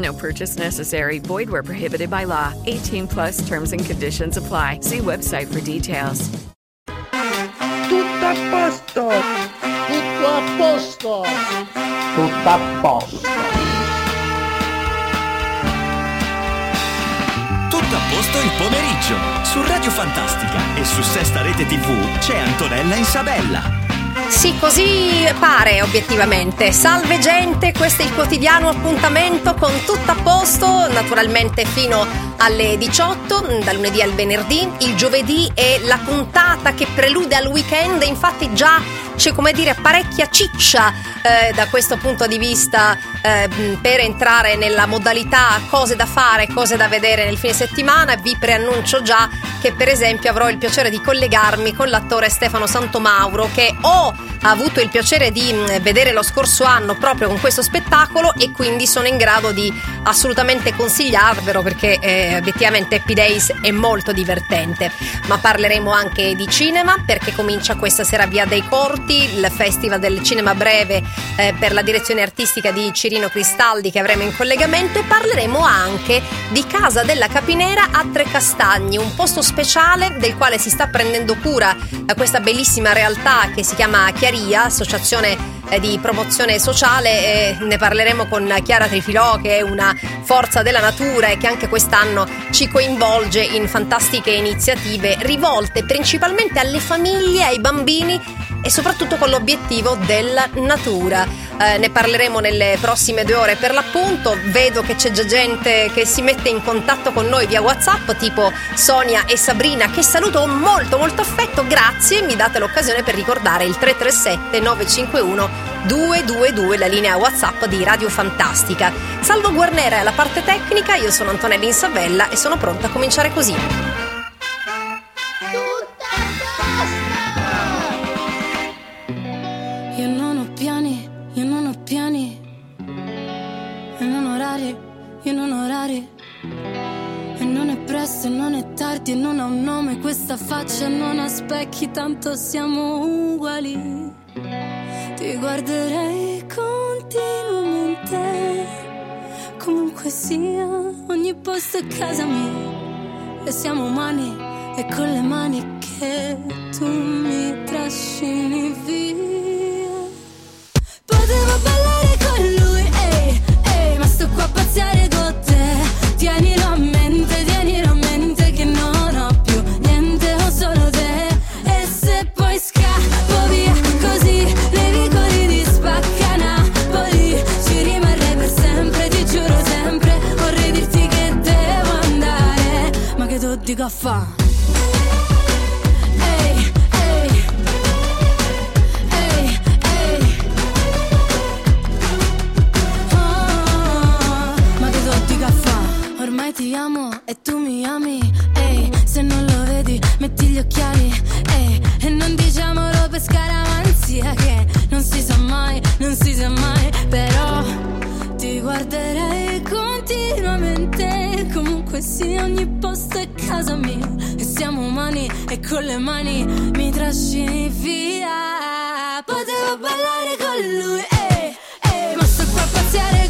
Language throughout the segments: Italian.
No purchase necessary. Void where prohibited by law. 18 plus terms and conditions apply. See website for details. Tutto a posto! Tutto a posto! Tutto a posto! Tutto a posto il pomeriggio. Su Radio Fantastica e su Sesta Rete TV c'è Antonella Isabella. Sì, così pare obiettivamente. Salve gente, questo è il quotidiano appuntamento con tutto a posto, naturalmente fino alle 18, da lunedì al venerdì. Il giovedì è la puntata che prelude al weekend, infatti già c'è come dire parecchia ciccia eh, da questo punto di vista eh, per entrare nella modalità cose da fare, cose da vedere nel fine settimana. Vi preannuncio già che per esempio avrò il piacere di collegarmi con l'attore Stefano Santomauro che ho avuto il piacere di vedere lo scorso anno proprio con questo spettacolo e quindi sono in grado di assolutamente consigliarvelo perché eh, obiettivamente Happy Days è molto divertente. Ma parleremo anche di cinema perché comincia questa sera via dei Corti il Festival del Cinema Breve eh, per la direzione artistica di Cirino Cristaldi che avremo in collegamento. E parleremo anche di Casa della Capinera a Tre Castagni, un posto speciale del quale si sta prendendo cura questa bellissima realtà che si chiama Chiaria, associazione eh, di promozione sociale ne parleremo con Chiara Trifilò che è una forza della natura e che anche quest'anno ci coinvolge in fantastiche iniziative rivolte principalmente alle famiglie, ai bambini e soprattutto con l'obiettivo della natura. Eh, ne parleremo nelle prossime due ore per l'appunto. Vedo che c'è già gente che si mette in contatto con noi via WhatsApp, tipo Sonia e Sabrina, che saluto con molto molto affetto. Grazie, mi date l'occasione per ricordare il 337 951 222, la linea WhatsApp di Radio Fantastica. Salvo Guarnera è alla parte tecnica, io sono Antonella Insabella e sono pronta a cominciare così. E non ha un nome questa faccia non ha specchi, tanto siamo uguali. Ti guarderei continuamente, comunque sia, ogni posto è casa mia. E siamo umani e con le mani che tu mi trascini via. Potevo ballare con lui, ehi, ehi, ma sto qua ma che tu dico a fa'? Ehi, ehi, ehi, ehi. Oh, ma che dico a fa'? Ormai ti amo e tu mi ami, ehi, se non lo vedi metti gli occhiali, ehi, e non diciamolo per scaramanzia che non si sa mai, non si sa mai, però ti guarderei continuamente, comunque sia ogni è casa mia, e siamo umani e con le mani mi trascini via, potevo ballare con lui, ehi, ehi, ma sto qua a pazziare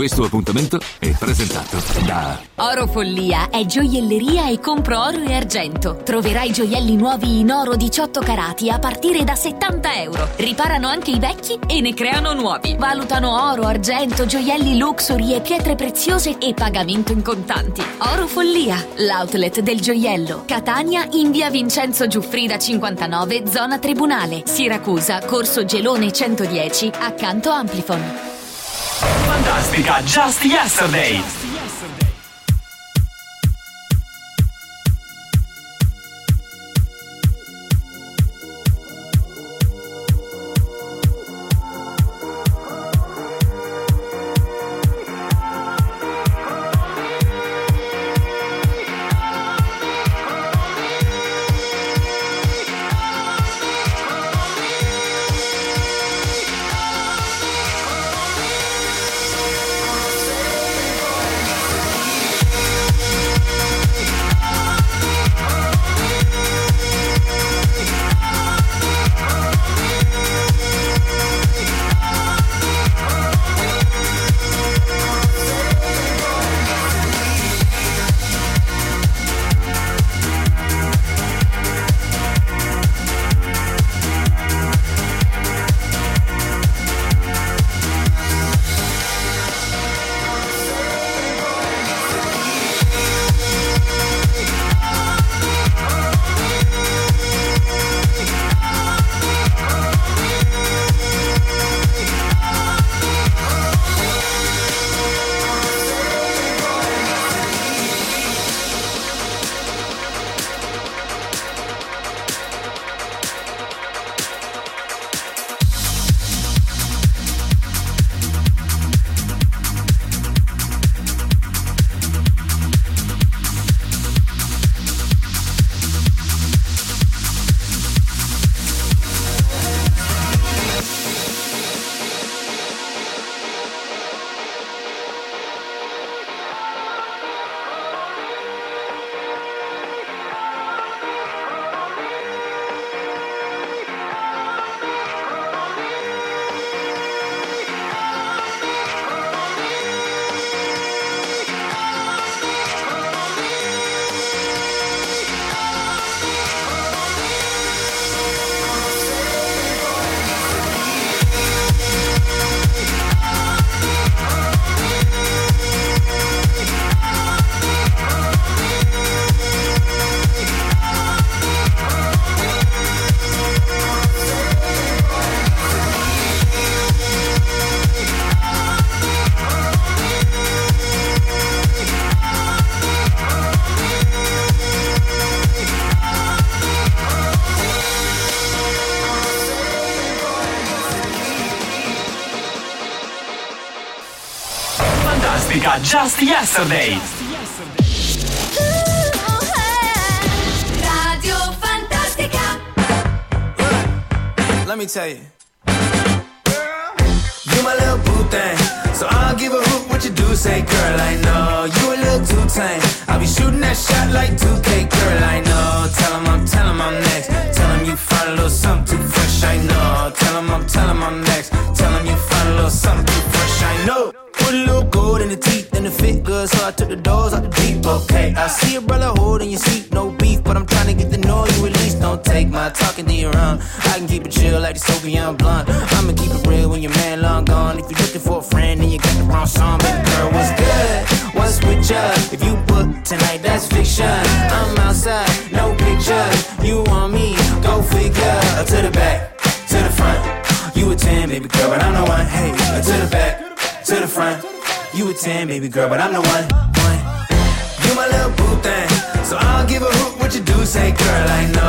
Questo appuntamento è presentato da Oro Follia è gioielleria e compro oro e argento. Troverai gioielli nuovi in oro 18 carati a partire da 70 euro. Riparano anche i vecchi e ne creano nuovi. Valutano oro, argento, gioielli luxury e pietre preziose e pagamento in contanti. Oro Follia, l'outlet del gioiello. Catania in via Vincenzo Giuffrida 59, zona Tribunale. Siracusa, corso Gelone 110, accanto Amplifon. Fantastica Just Yesterday. Just Yesterday. Radio Fantastica. Let me tell you. You my little boo thing. So I'll give a hoot what you do say, girl. I know you a little too tame. I'll be shooting that shot like 2K, girl. I know. Tell 'em I'm, tell 'em I'm next. Tell 'em you find a little something the Soviet blunt. I'ma keep it real when your man long gone. If you're looking for a friend, then you got the wrong song. Baby girl, what's good? What's with ya? If you book tonight, that's fiction. I'm outside, no pictures. You want me? Go figure. To the back, to the front. You a 10, baby girl, but I'm the one. Hey, to the back, to the front. You a 10, baby girl, but I'm the one. one. You my little boo thing. So I'll give a hoot what you do, say, girl. I know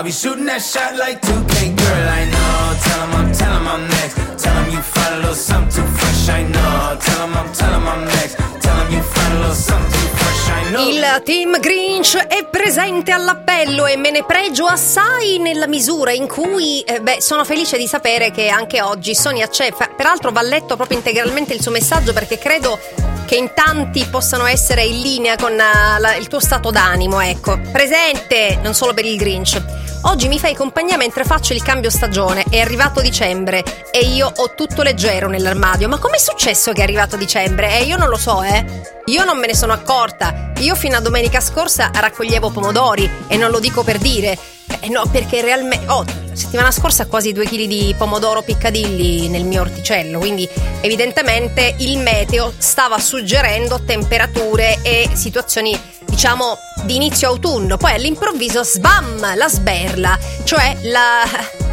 I'll be shooting that shot like 2K, girl. I know. Tell 'em I'm, tell 'em I'm next. Tell 'em you find a little something too fresh. I know. Tell 'em I'm, tell 'em I'm next. Tell 'em you find a little something too fresh. Il team Grinch è presente all'appello e me ne pregio assai nella misura in cui, eh, beh, sono felice di sapere che anche oggi Sonia c'è. Peraltro va letto proprio integralmente il suo messaggio perché credo che in tanti possano essere in linea con eh, la- il tuo stato d'animo, ecco. Presente, non solo per il Grinch. Oggi mi fai compagnia mentre faccio il cambio stagione. È arrivato dicembre e io ho tutto leggero nell'armadio. Ma com'è successo che è arrivato dicembre? Eh, io non lo so, eh. Io non me ne sono accorta. Io fino a domenica scorsa raccoglievo pomodori e non lo dico per dire. Eh, no, perché realmente. Oh, settimana scorsa quasi due chili di pomodoro piccadilli nel mio orticello. Quindi, evidentemente, il meteo stava suggerendo temperature e situazioni, diciamo, di inizio autunno. Poi all'improvviso, sbam! La sberla. Cioè la-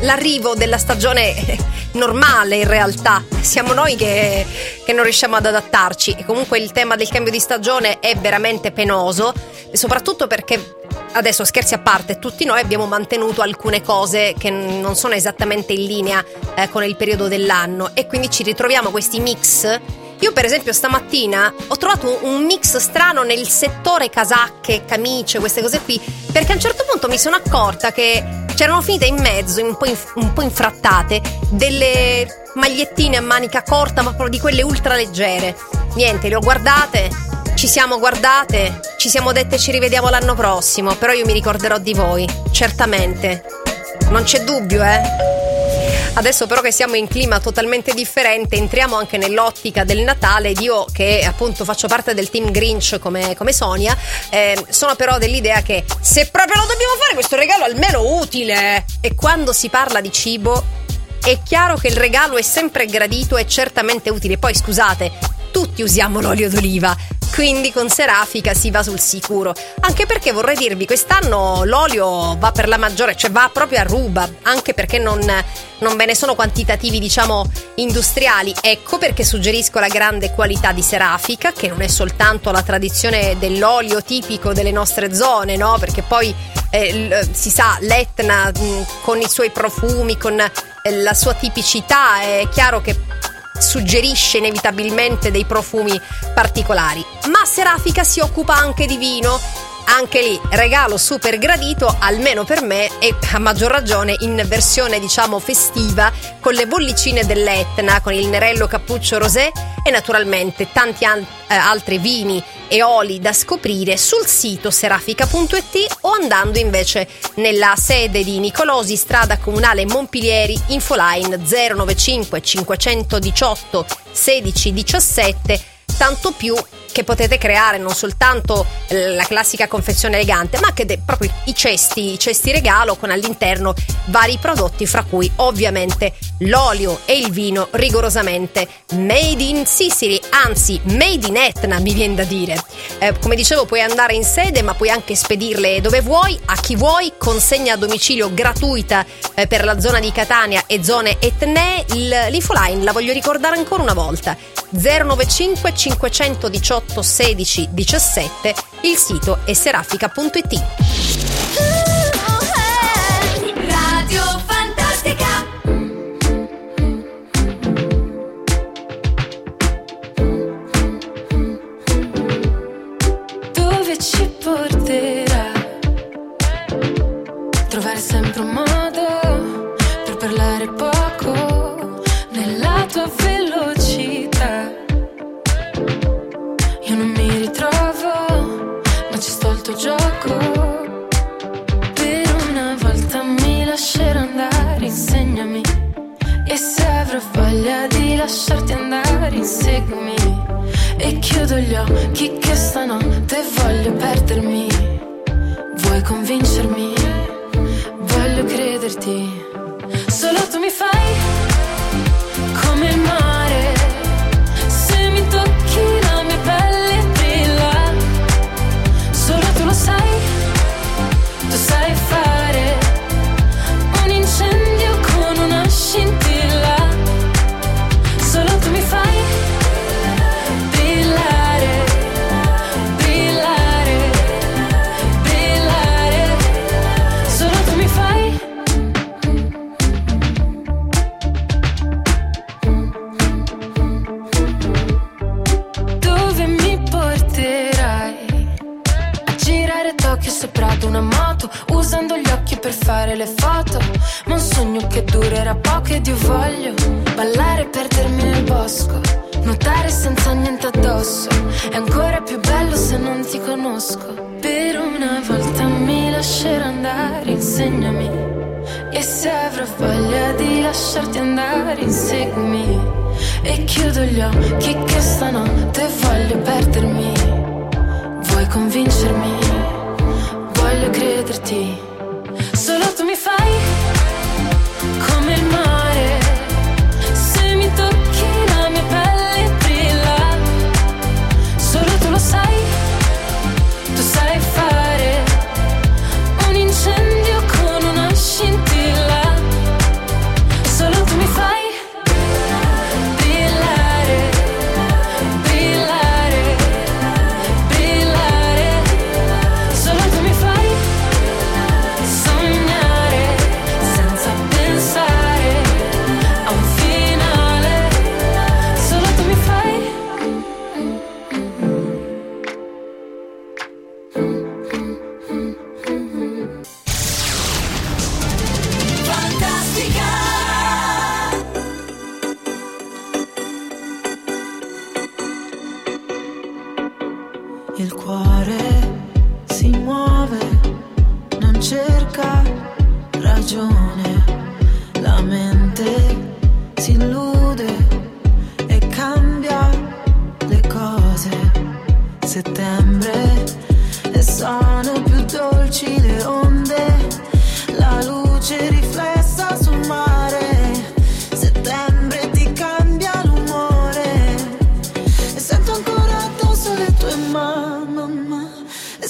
l'arrivo della stagione normale in realtà. Siamo noi che, che non riusciamo ad adattarci. E comunque il tema del cambio di stagione è veramente penoso, soprattutto perché. Adesso scherzi a parte, tutti noi abbiamo mantenuto alcune cose che non sono esattamente in linea eh, con il periodo dell'anno e quindi ci ritroviamo questi mix. Io per esempio stamattina ho trovato un mix strano nel settore casacche, camicie, queste cose qui, perché a un certo punto mi sono accorta che c'erano finite in mezzo, un po', inf- un po' infrattate, delle magliettine a manica corta, ma proprio di quelle ultra leggere. Niente, le ho guardate, ci siamo guardate, ci siamo dette ci rivediamo l'anno prossimo, però io mi ricorderò di voi, certamente. Non c'è dubbio, eh? Adesso però che siamo in clima totalmente differente, entriamo anche nell'ottica del Natale ed io che appunto faccio parte del team Grinch come, come Sonia, eh, sono però dell'idea che se proprio lo dobbiamo fare questo regalo almeno utile. E quando si parla di cibo è chiaro che il regalo è sempre gradito e certamente utile. Poi scusate, tutti usiamo l'olio d'oliva. Quindi con Serafica si va sul sicuro. Anche perché vorrei dirvi, quest'anno l'olio va per la maggiore, cioè va proprio a ruba, anche perché non, non ve ne sono quantitativi, diciamo, industriali. Ecco perché suggerisco la grande qualità di Serafica, che non è soltanto la tradizione dell'olio tipico delle nostre zone, no? Perché poi eh, si sa, l'Etna mh, con i suoi profumi, con eh, la sua tipicità, è chiaro che suggerisce inevitabilmente dei profumi particolari. Ma Serafica si occupa anche di vino. Anche lì, regalo super gradito, almeno per me, e a maggior ragione in versione diciamo festiva, con le bollicine dell'Etna, con il Nerello Cappuccio Rosé e naturalmente tanti an- eh, altri vini e oli da scoprire sul sito serafica.it o andando invece nella sede di Nicolosi, strada comunale Montpilieri, infoline 095 518 16 17 tanto più che potete creare non soltanto eh, la classica confezione elegante, ma anche de- proprio i cesti, i cesti regalo con all'interno vari prodotti, fra cui ovviamente l'olio e il vino rigorosamente made in Sicily, anzi made in Etna mi viene da dire. Eh, come dicevo puoi andare in sede ma puoi anche spedirle dove vuoi, a chi vuoi, consegna a domicilio gratuita eh, per la zona di Catania e zone etnee, l'infoline la voglio ricordare ancora una volta 095 518 8 16 17, il sito è serafica.it. Radio Fantastica Dove ci porterà trovare sempre un modo voglia di lasciarti andare, inseguimi. E chiudo gli occhi che stanotte voglio perdermi. Vuoi convincermi? Voglio crederti.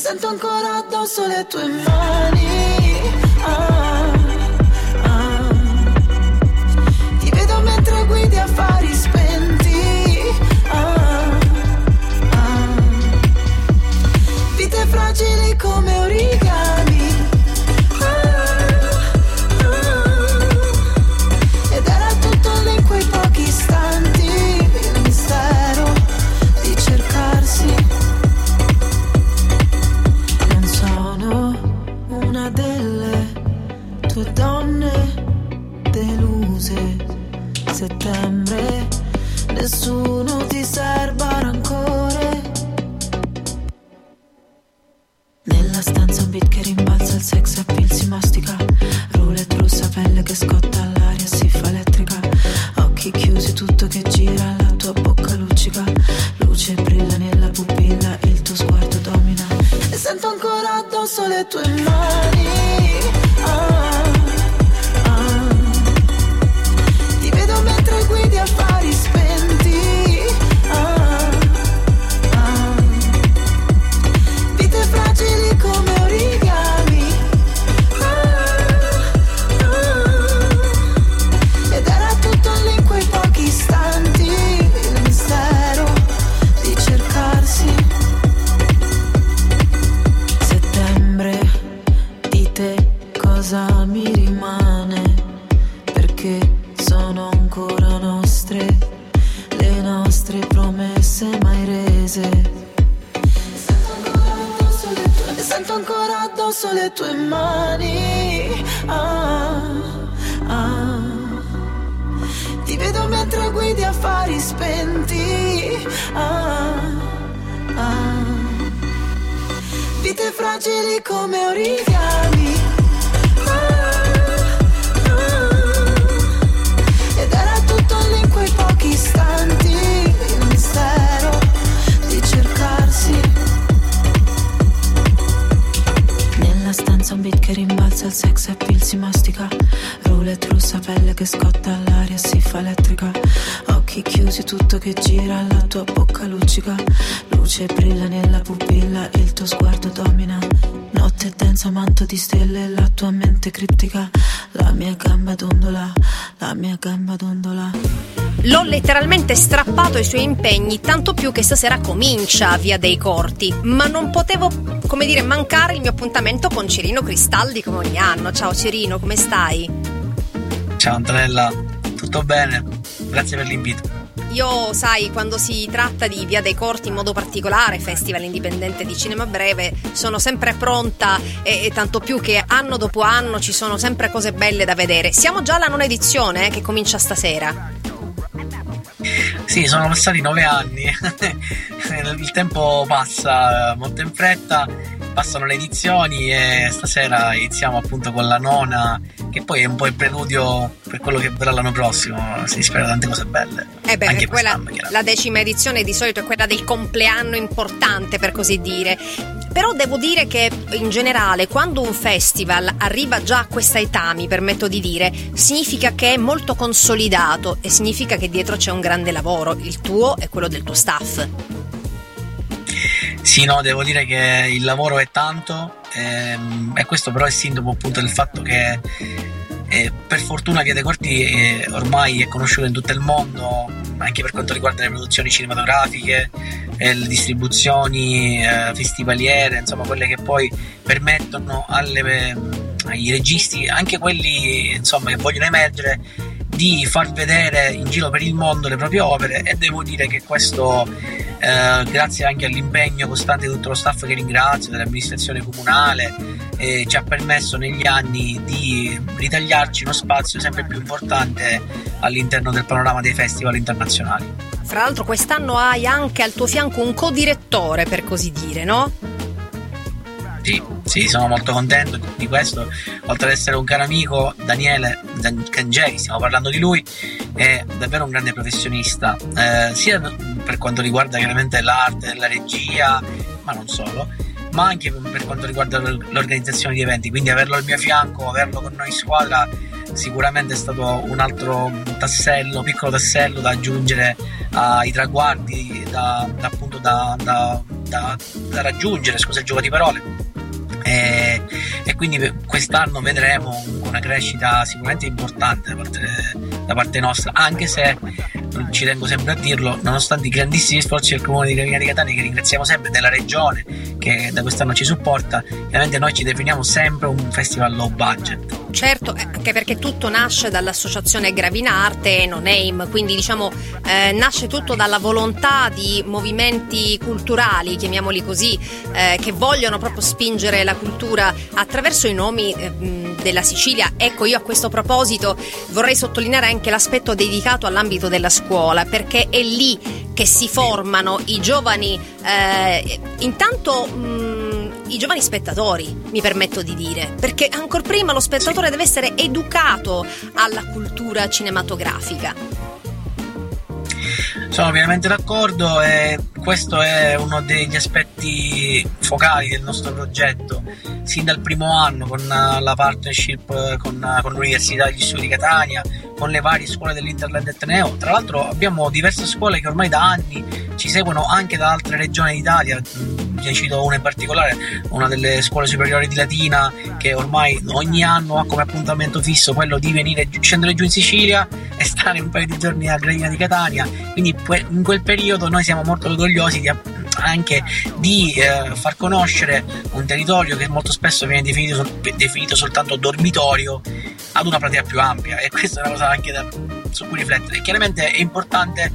sento ancora addosso le tue mani. Ah. La mia gamba dondola, la mia gamba dondola. L'ho letteralmente strappato ai suoi impegni, tanto più che stasera comincia Via dei Corti, ma non potevo, come dire, mancare il mio appuntamento con Cirino Cristaldi come ogni anno. Ciao Cirino, come stai? Ciao Antonella, tutto bene? Grazie per l'invito. Io, sai, quando si tratta di Via dei Corti in modo particolare, Festival Indipendente di Cinema Breve, sono sempre pronta e, e tanto più che anno dopo anno ci sono sempre cose belle da vedere. Siamo già alla nona edizione eh, che comincia stasera. Sì, sono passati nove anni, il tempo passa molto in fretta, passano le edizioni e stasera iniziamo appunto con la nona, che poi è un po' il preludio per quello che verrà l'anno prossimo, si spera tante cose belle. Eh beh, Anche quella, la decima edizione di solito è quella del compleanno importante, per così dire. Però devo dire che in generale, quando un festival arriva già a questa età, mi permetto di dire, significa che è molto consolidato e significa che dietro c'è un grande lavoro, il tuo e quello del tuo staff. Sì, no, devo dire che il lavoro è tanto ehm, e questo però è sintomo appunto del fatto che eh, per fortuna Via dei Corti eh, ormai è conosciuto in tutto il mondo anche per quanto riguarda le produzioni cinematografiche, eh, le distribuzioni eh, festivaliere, insomma quelle che poi permettono alle, ai registi, anche quelli insomma, che vogliono emergere, di far vedere in giro per il mondo le proprie opere e devo dire che questo eh, grazie anche all'impegno costante di tutto lo staff che ringrazio, dell'amministrazione comunale, eh, ci ha permesso negli anni di ritagliarci uno spazio sempre più importante all'interno del panorama dei festival internazionali. Fra l'altro quest'anno hai anche al tuo fianco un codirettore, per così dire, no? Sì, sì, sono molto contento di questo. Oltre ad essere un caro amico, Daniele Cangeli, stiamo parlando di lui, è davvero un grande professionista, eh, sia per quanto riguarda chiaramente l'arte, la regia, ma non solo, ma anche per quanto riguarda l'organizzazione di eventi. Quindi averlo al mio fianco, averlo con noi in squadra, sicuramente è stato un altro tassello, piccolo tassello da aggiungere ai traguardi, da, da appunto da, da, da raggiungere, scusa il gioco di parole e, e, quindi quest'anno vedremo una crescita sicuramente importante da parte, da parte, nostra, anche se ci tengo sempre a dirlo, nonostante i grandissimi sforzi del comune di Gravina di Catania, che ringraziamo sempre, della regione che da quest'anno ci supporta, chiaramente noi ci definiamo sempre un festival low budget. Certo, anche perché tutto nasce dall'associazione Gravina Arte e No Name, quindi diciamo eh, nasce tutto dalla volontà di movimenti culturali, chiamiamoli così, eh, che vogliono proprio spingere la cultura attraverso i nomi eh, della Sicilia. Ecco, io a questo proposito vorrei sottolineare anche l'aspetto dedicato all'ambito della scuola, perché è lì che si formano i giovani, eh, intanto mh, i giovani spettatori, mi permetto di dire, perché ancora prima lo spettatore deve essere educato alla cultura cinematografica. Sono pienamente d'accordo e questo è uno degli aspetti focali del nostro progetto. Sin dal primo anno con la partnership con, con l'Università degli Studi di Catania, con le varie scuole dell'Interland Etneo. Tra l'altro abbiamo diverse scuole che ormai da anni ci seguono anche da altre regioni d'Italia. Ne cito una in particolare, una delle scuole superiori di Latina che ormai ogni anno ha come appuntamento fisso quello di venire scendere giù in Sicilia e stare un paio di giorni a Gravina di Catania. Quindi in quel periodo noi siamo molto orgogliosi di anche di eh, far conoscere un territorio che molto spesso viene definito, definito, soltanto dormitorio ad una platea più ampia e questa è una cosa anche da, su cui riflettere. Chiaramente è importante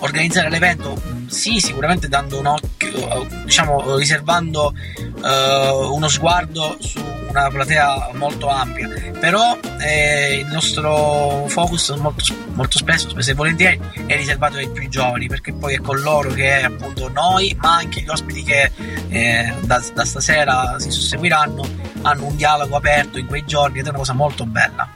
organizzare l'evento, sì, sicuramente dando un occhio, diciamo, riservando uh, uno sguardo su una platea molto ampia, però eh, il nostro focus molto, molto spesso, spesso e volentieri, è riservato ai più giovani, perché poi è con loro che appunto noi, ma anche gli ospiti che eh, da, da stasera si susseguiranno, hanno un dialogo aperto in quei giorni ed è una cosa molto bella.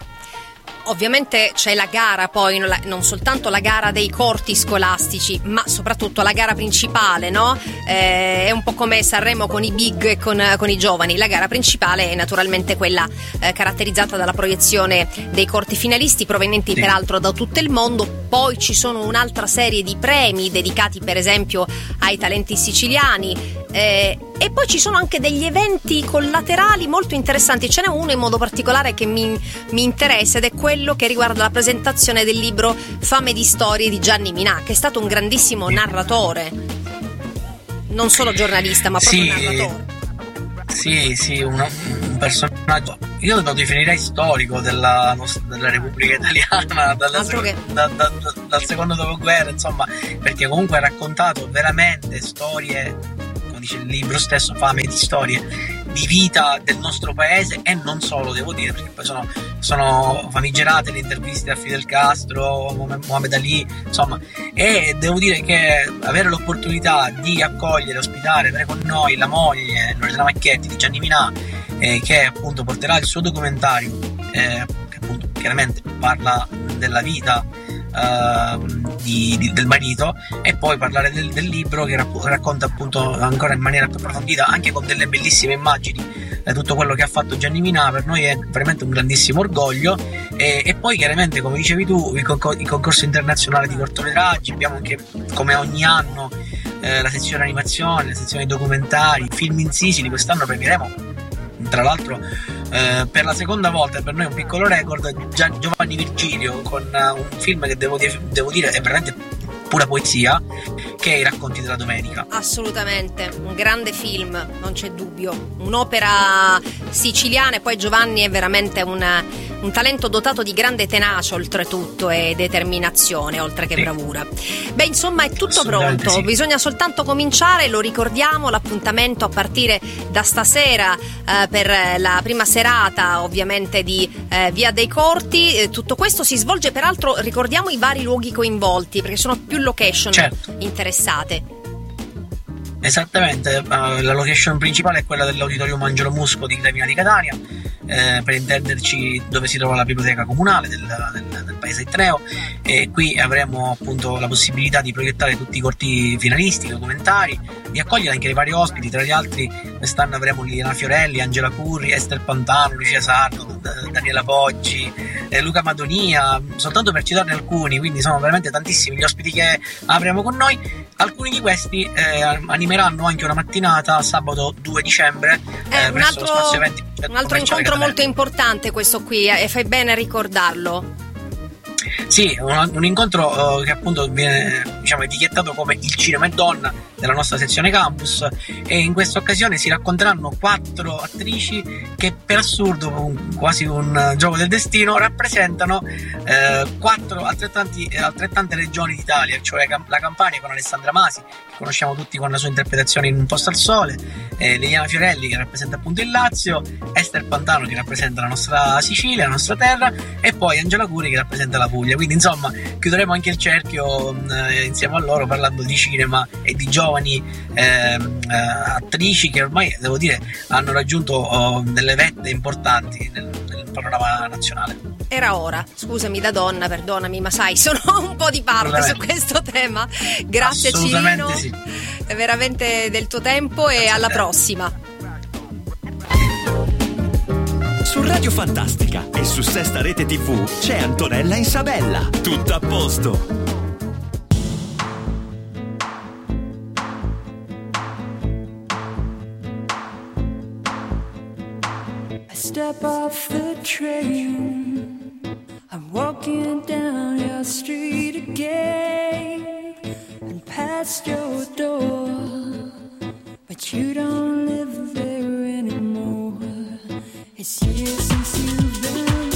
Ovviamente c'è la gara poi, non soltanto la gara dei corti scolastici, ma soprattutto la gara principale, no? Eh, è un po' come Sanremo con i big e con, con i giovani. La gara principale è naturalmente quella eh, caratterizzata dalla proiezione dei corti finalisti provenienti Sì. peraltro da tutto il mondo. Poi ci sono un'altra serie di premi dedicati per esempio ai talenti siciliani. eh, e poi ci sono anche degli eventi collaterali molto interessanti. Ce n'è uno in modo particolare che mi, mi interessa ed è quello che riguarda la presentazione del libro Fame di storie di Gianni Minà, che è stato un grandissimo narratore. Non solo giornalista, ma proprio Sì. narratore. Sì, sì, un, un personaggio, io lo definirei storico della, nostra- della Repubblica Italiana, dalla Altro sec- che- da- da- da- dal secondo dopoguerra, insomma, perché comunque ha raccontato veramente storie, come dice il libro stesso, fame di storie, di vita del nostro paese e non solo, devo dire, perché poi sono, sono famigerate le interviste a Fidel Castro, Mohamed Ali, insomma, e devo dire che avere l'opportunità di accogliere, ospitare, avere con noi la moglie Loredana Macchetti di Gianni Minà eh, che appunto porterà il suo documentario eh, appunto chiaramente parla della vita ehm, di- di- del marito e poi parlare del, del libro che rapp- racconta appunto ancora in maniera più approfondita anche con delle bellissime immagini eh, tutto quello che ha fatto Gianni Minà per noi è veramente un grandissimo orgoglio e, e poi chiaramente come dicevi tu il, concor- il concorso internazionale di cortometraggi abbiamo anche come ogni anno eh, la sezione animazione, la sezione documentari, film in Sicily, quest'anno premieremo tra l'altro eh, per la seconda volta per noi è un piccolo record Giovanni Virgilio con eh, un film che devo, devo dire è veramente pura poesia che è I racconti della domenica Assolutamente, un grande film, non c'è dubbio. Un'opera siciliana e poi Giovanni è veramente un, un talento dotato di grande tenacia oltretutto e determinazione, oltre che Sì. bravura. Beh, insomma, è tutto pronto, sì. bisogna soltanto cominciare, lo ricordiamo, l'appuntamento a partire da stasera eh, per la prima serata, ovviamente di eh, Via dei Corti. Eh, tutto questo si svolge peraltro, ricordiamo i vari luoghi coinvolti, perché sono più location Certo. interessate. Esattamente, eh, la location principale è quella dell'Auditorium Angelo Musco di Gravina di Catania, eh, per intenderci dove si trova la biblioteca comunale del, del- del paese di Treo e qui avremo appunto la possibilità di proiettare tutti i corti finalisti, documentari, di accogliere anche i vari ospiti, tra gli altri quest'anno avremo Liliana Fiorelli, Angela Curri, Esther Pantano, Lucia Sardo, Daniela Poggi, eh, Luca Madonia, soltanto per citarne alcuni, quindi sono veramente tantissimi gli ospiti che avremo con noi. Alcuni di questi eh, animeranno anche una mattinata sabato 2 dicembre È eh, un altro, eventi un altro incontro molto importante questo qui eh, e fai bene a ricordarlo. Sì, un, un incontro eh, che appunto viene diciamo, etichettato come il cinema e donna della nostra sezione campus e in questa occasione si racconteranno quattro attrici che per assurdo, un- quasi un eh, gioco del destino, rappresentano eh, quattro eh, altrettante regioni d'Italia, cioè la Campania con Alessandra Masi, che conosciamo tutti con la sua interpretazione in Un posto al sole, eh, Liliana Fiorelli che rappresenta appunto il Lazio, Esther Pantano che rappresenta la nostra Sicilia, la nostra terra e poi Angela Curi che rappresenta la Puglia. Quindi insomma chiuderemo anche il cerchio mh, eh, insieme a loro parlando di cinema e di giovani ehm, eh, attrici che ormai devo dire hanno raggiunto oh, delle vette importanti nel, nel panorama nazionale. Era ora, scusami da donna, perdonami, ma sai, sono un po' di parte su questo tema. Grazie Cirino, sì. è veramente del tuo tempo e alla prossima. Su Radio Fantastica e su Sesta Rete TV c'è Antonella Isabella. Tutto a posto. Step off the train. I'm walking down your street again and past your door. But you don't live there anymore. It's years since you've been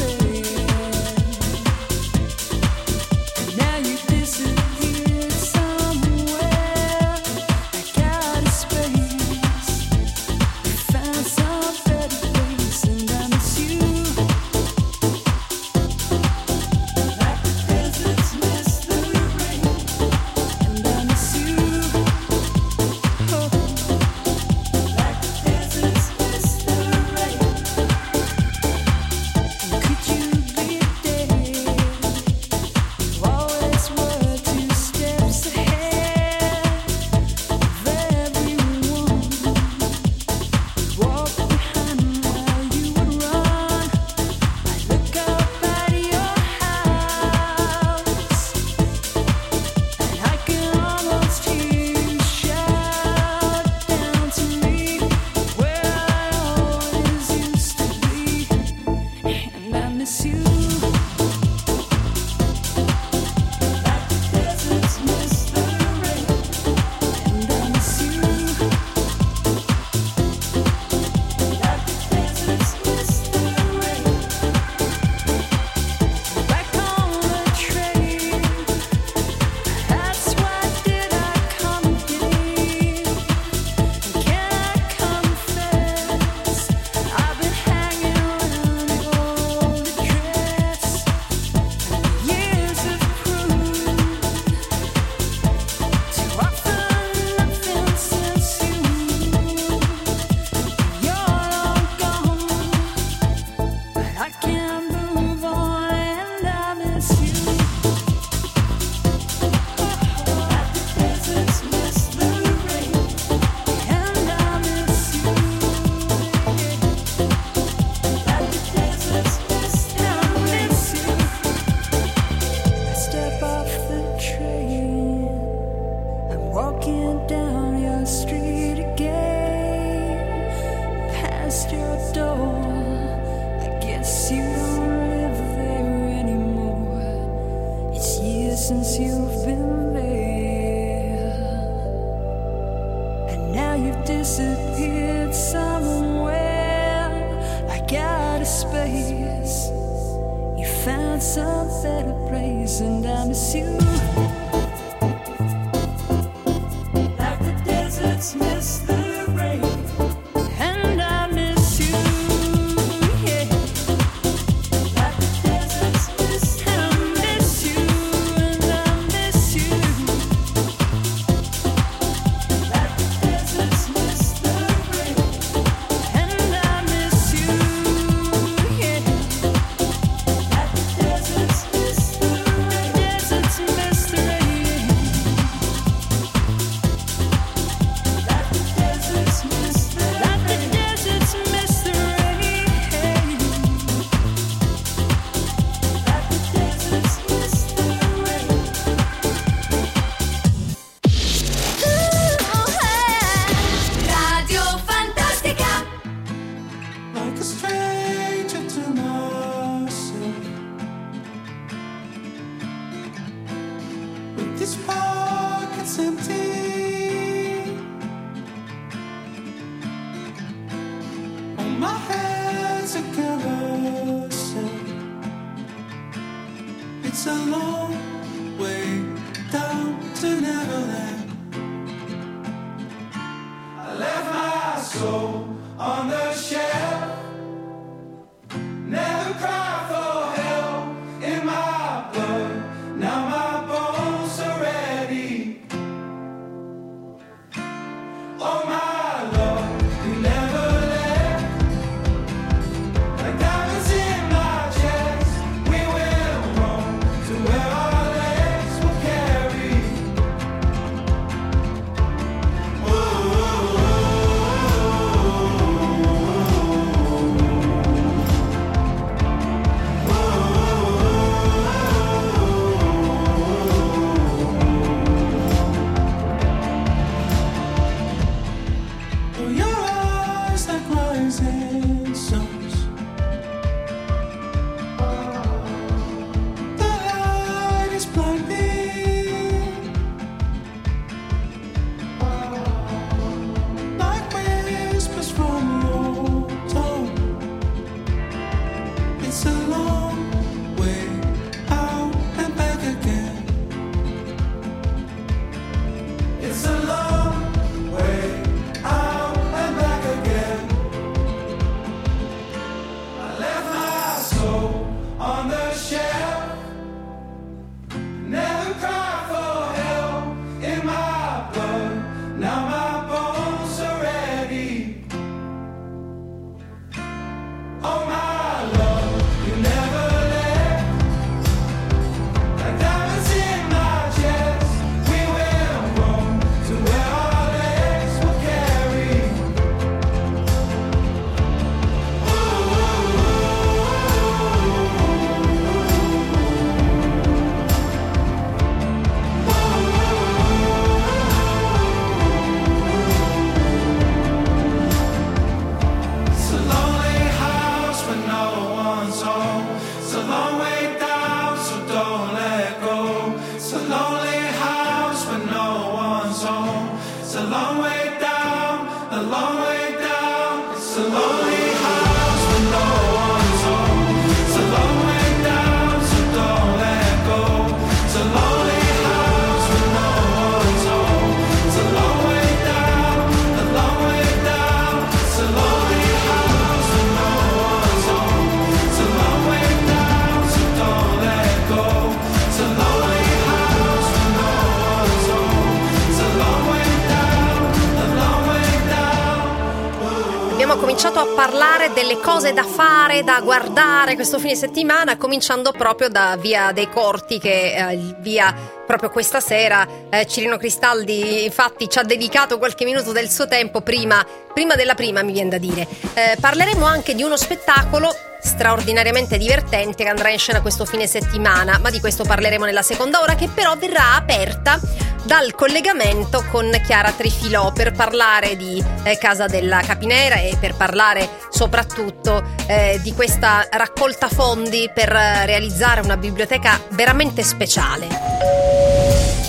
delle cose da fare, da guardare questo fine settimana, cominciando proprio da Via dei Corti, che eh, è via proprio questa sera eh, Cirino Cristaldi infatti ci ha dedicato qualche minuto del suo tempo prima, prima della prima mi viene da dire. Eh, parleremo anche di uno spettacolo straordinariamente divertente che andrà in scena questo fine settimana, ma di questo parleremo nella seconda ora che però verrà aperta dal collegamento con Chiara Trifilò per parlare di eh, Casa della Capinera e per parlare soprattutto eh, di questa raccolta fondi per eh, realizzare una biblioteca veramente speciale.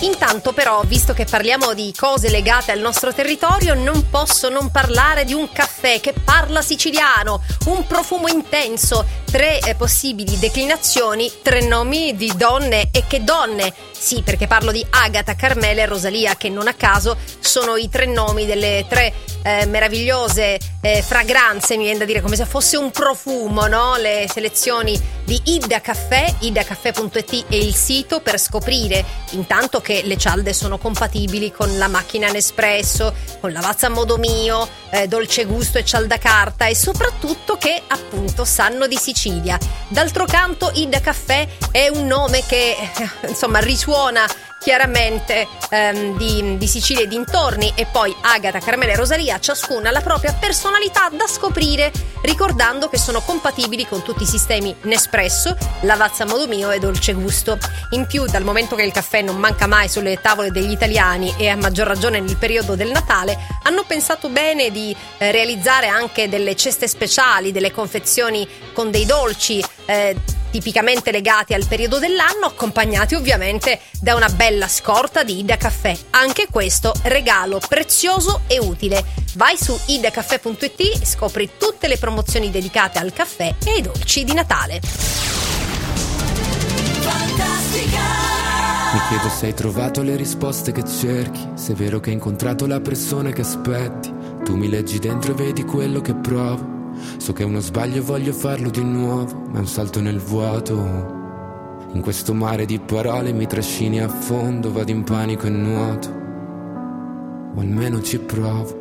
Intanto però, visto che parliamo di cose legate al nostro territorio, non posso non parlare di un caffè che parla siciliano, un profumo intenso, tre eh, possibili declinazioni, tre nomi di donne e che donne. Sì, perché parlo di Agata, Carmela e Rosalia, che non a caso sono i tre nomi delle tre eh, meravigliose eh, fragranze, mi viene da dire come se fosse un profumo, no? Le selezioni di Ida Caffè, idacaffè.it è il sito per scoprire intanto che le cialde sono compatibili con la macchina Nespresso, con lavazza a modo mio, eh, dolce gusto e cialda carta e soprattutto che appunto sanno di Sicilia. D'altro canto Ida Caffè è un nome che eh, insomma risuona chiaramente ehm, di, di Sicilia e dintorni e poi Agata, Carmela e Rosalia ciascuna ha la propria personalità da scoprire ricordando che sono compatibili con tutti i sistemi Nespresso, lavazza modo mio e dolce gusto. In più dal momento che il caffè non manca mai sulle tavole degli italiani e a maggior ragione nel periodo del Natale hanno pensato bene di eh, realizzare anche delle ceste speciali, delle confezioni con dei dolci eh, tipicamente legati al periodo dell'anno, accompagnati ovviamente da una bella scorta di Ida Caffè. Anche questo regalo prezioso e utile. Vai su idacaffè.it e scopri tutte le promozioni dedicate al caffè e ai dolci di Natale. Mi chiedo se hai trovato le risposte che cerchi, se è vero che hai incontrato la persona che aspetti. Tu mi leggi dentro e vedi quello che provo. So che è uno sbaglio e voglio farlo di nuovo, ma è un salto nel vuoto. In questo mare di parole mi trascini a fondo, vado in panico e nuoto. O almeno ci provo.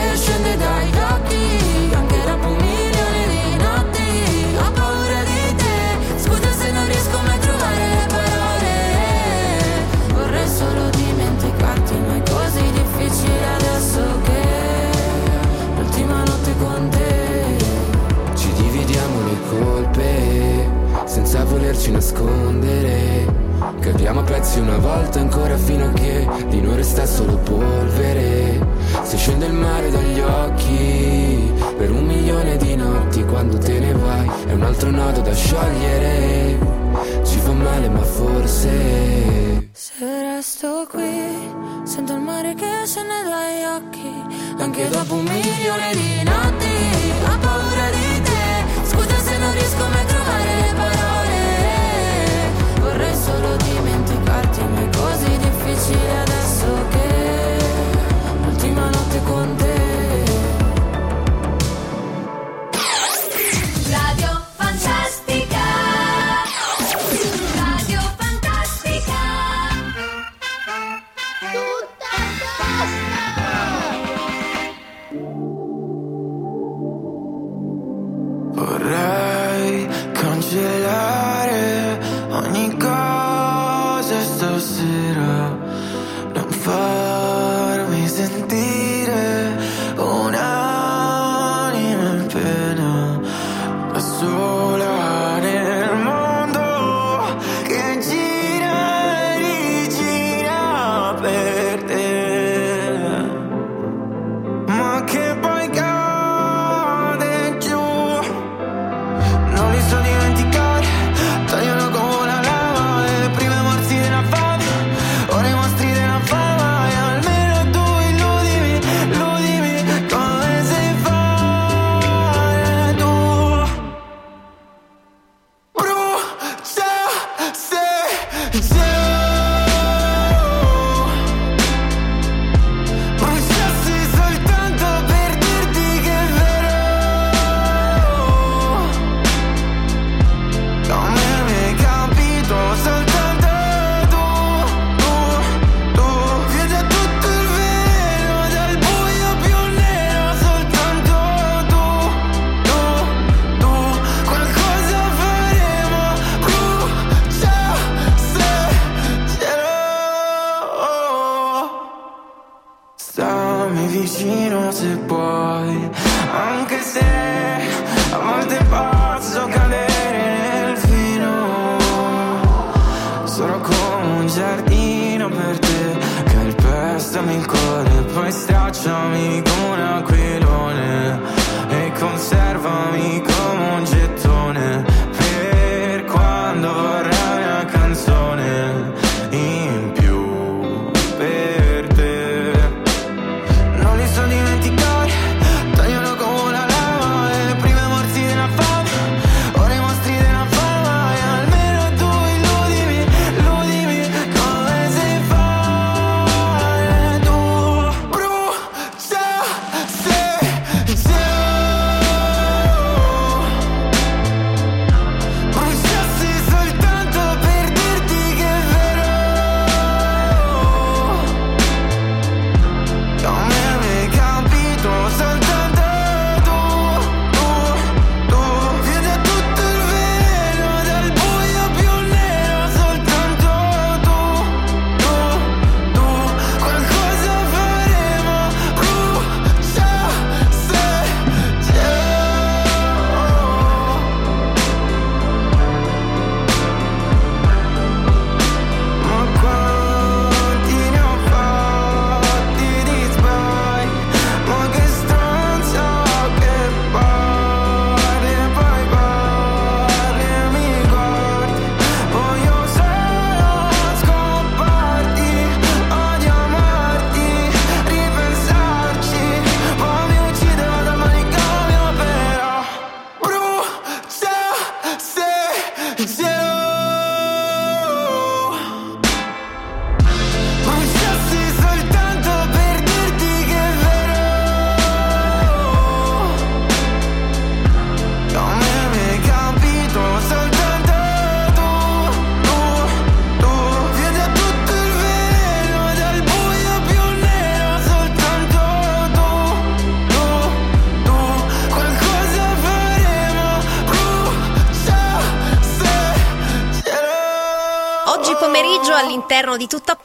volerci nascondere. Cadiamo a pezzi una volta ancora fino a che di noi resta solo polvere. Se scende il mare dagli occhi per un milione di notti quando te ne vai è un altro nodo da sciogliere. Ci fa male ma forse Se resto qui, sento il mare che scende dai occhi, anche dopo un milione di notti. Ho paura di te, scusa se non riesco mai dimenticarti, ma è così difficile adesso che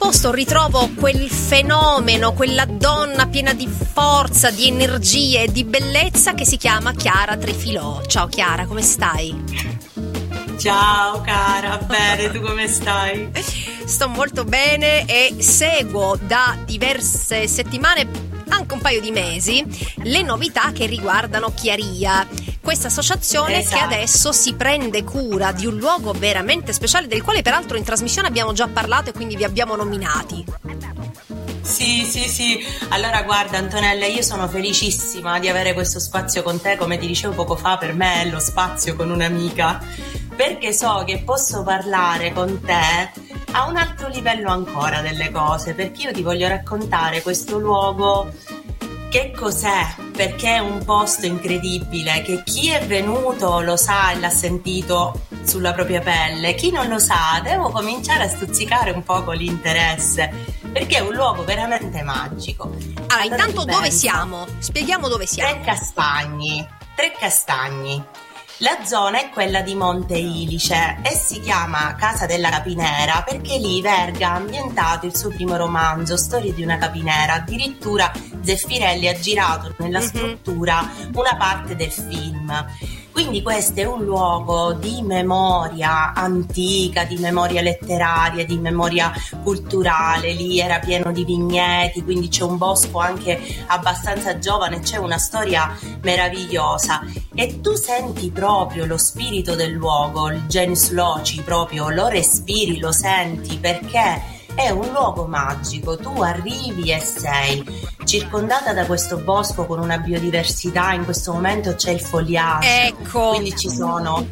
Posto ritrovo quel fenomeno, quella donna piena di forza, di energie e di bellezza che si chiama Chiara Trifilò. Ciao Chiara, come stai? Ciao cara, bene, tu come stai? Sto molto bene e seguo da diverse settimane anche un paio di mesi le novità che riguardano Chiaria, questa associazione Esatto. che adesso si prende cura di un luogo veramente speciale del quale peraltro in trasmissione abbiamo già parlato e quindi vi abbiamo nominati. Sì, sì, sì. Allora guarda Antonella, io sono felicissima di avere questo spazio con te, come ti dicevo poco fa, per me è lo spazio con un'amica, perché so che posso parlare con te a un altro livello ancora delle cose, perché io ti voglio raccontare questo luogo che cos'è? Perché è un posto incredibile che chi è venuto lo sa e l'ha sentito sulla propria pelle. Chi non lo sa, devo cominciare a stuzzicare un po' con l'interesse. Perché è un luogo veramente magico. Allora, intanto tu dove siamo? Spieghiamo dove siamo. Tre castagni. Tre castagni. La zona è quella di Monte Ilice e si chiama Casa della Capinera perché lì Verga ha ambientato il suo primo romanzo, Storie di una capinera. Addirittura Zeffirelli ha girato nella struttura una parte del film. Quindi questo è un luogo di memoria antica, di memoria letteraria, di memoria culturale. Lì era pieno di vigneti, quindi c'è un bosco anche abbastanza giovane, c'è una storia meravigliosa. E tu senti proprio lo spirito del luogo, il genus loci, proprio lo respiri, lo senti perché è un luogo magico, tu arrivi e sei circondata da questo bosco con una biodiversità, in questo momento c'è il fogliaggio, ecco. quindi ci sono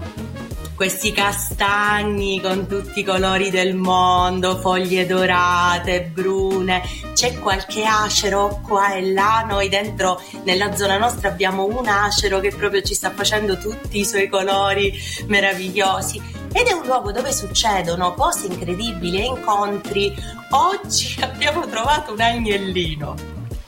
questi castagni con tutti i colori del mondo, foglie dorate, brune, c'è qualche acero qua e là, noi dentro nella zona nostra abbiamo un acero che proprio ci sta facendo tutti i suoi colori meravigliosi ed è un luogo dove succedono cose incredibili e incontri. Oggi abbiamo trovato un agnellino.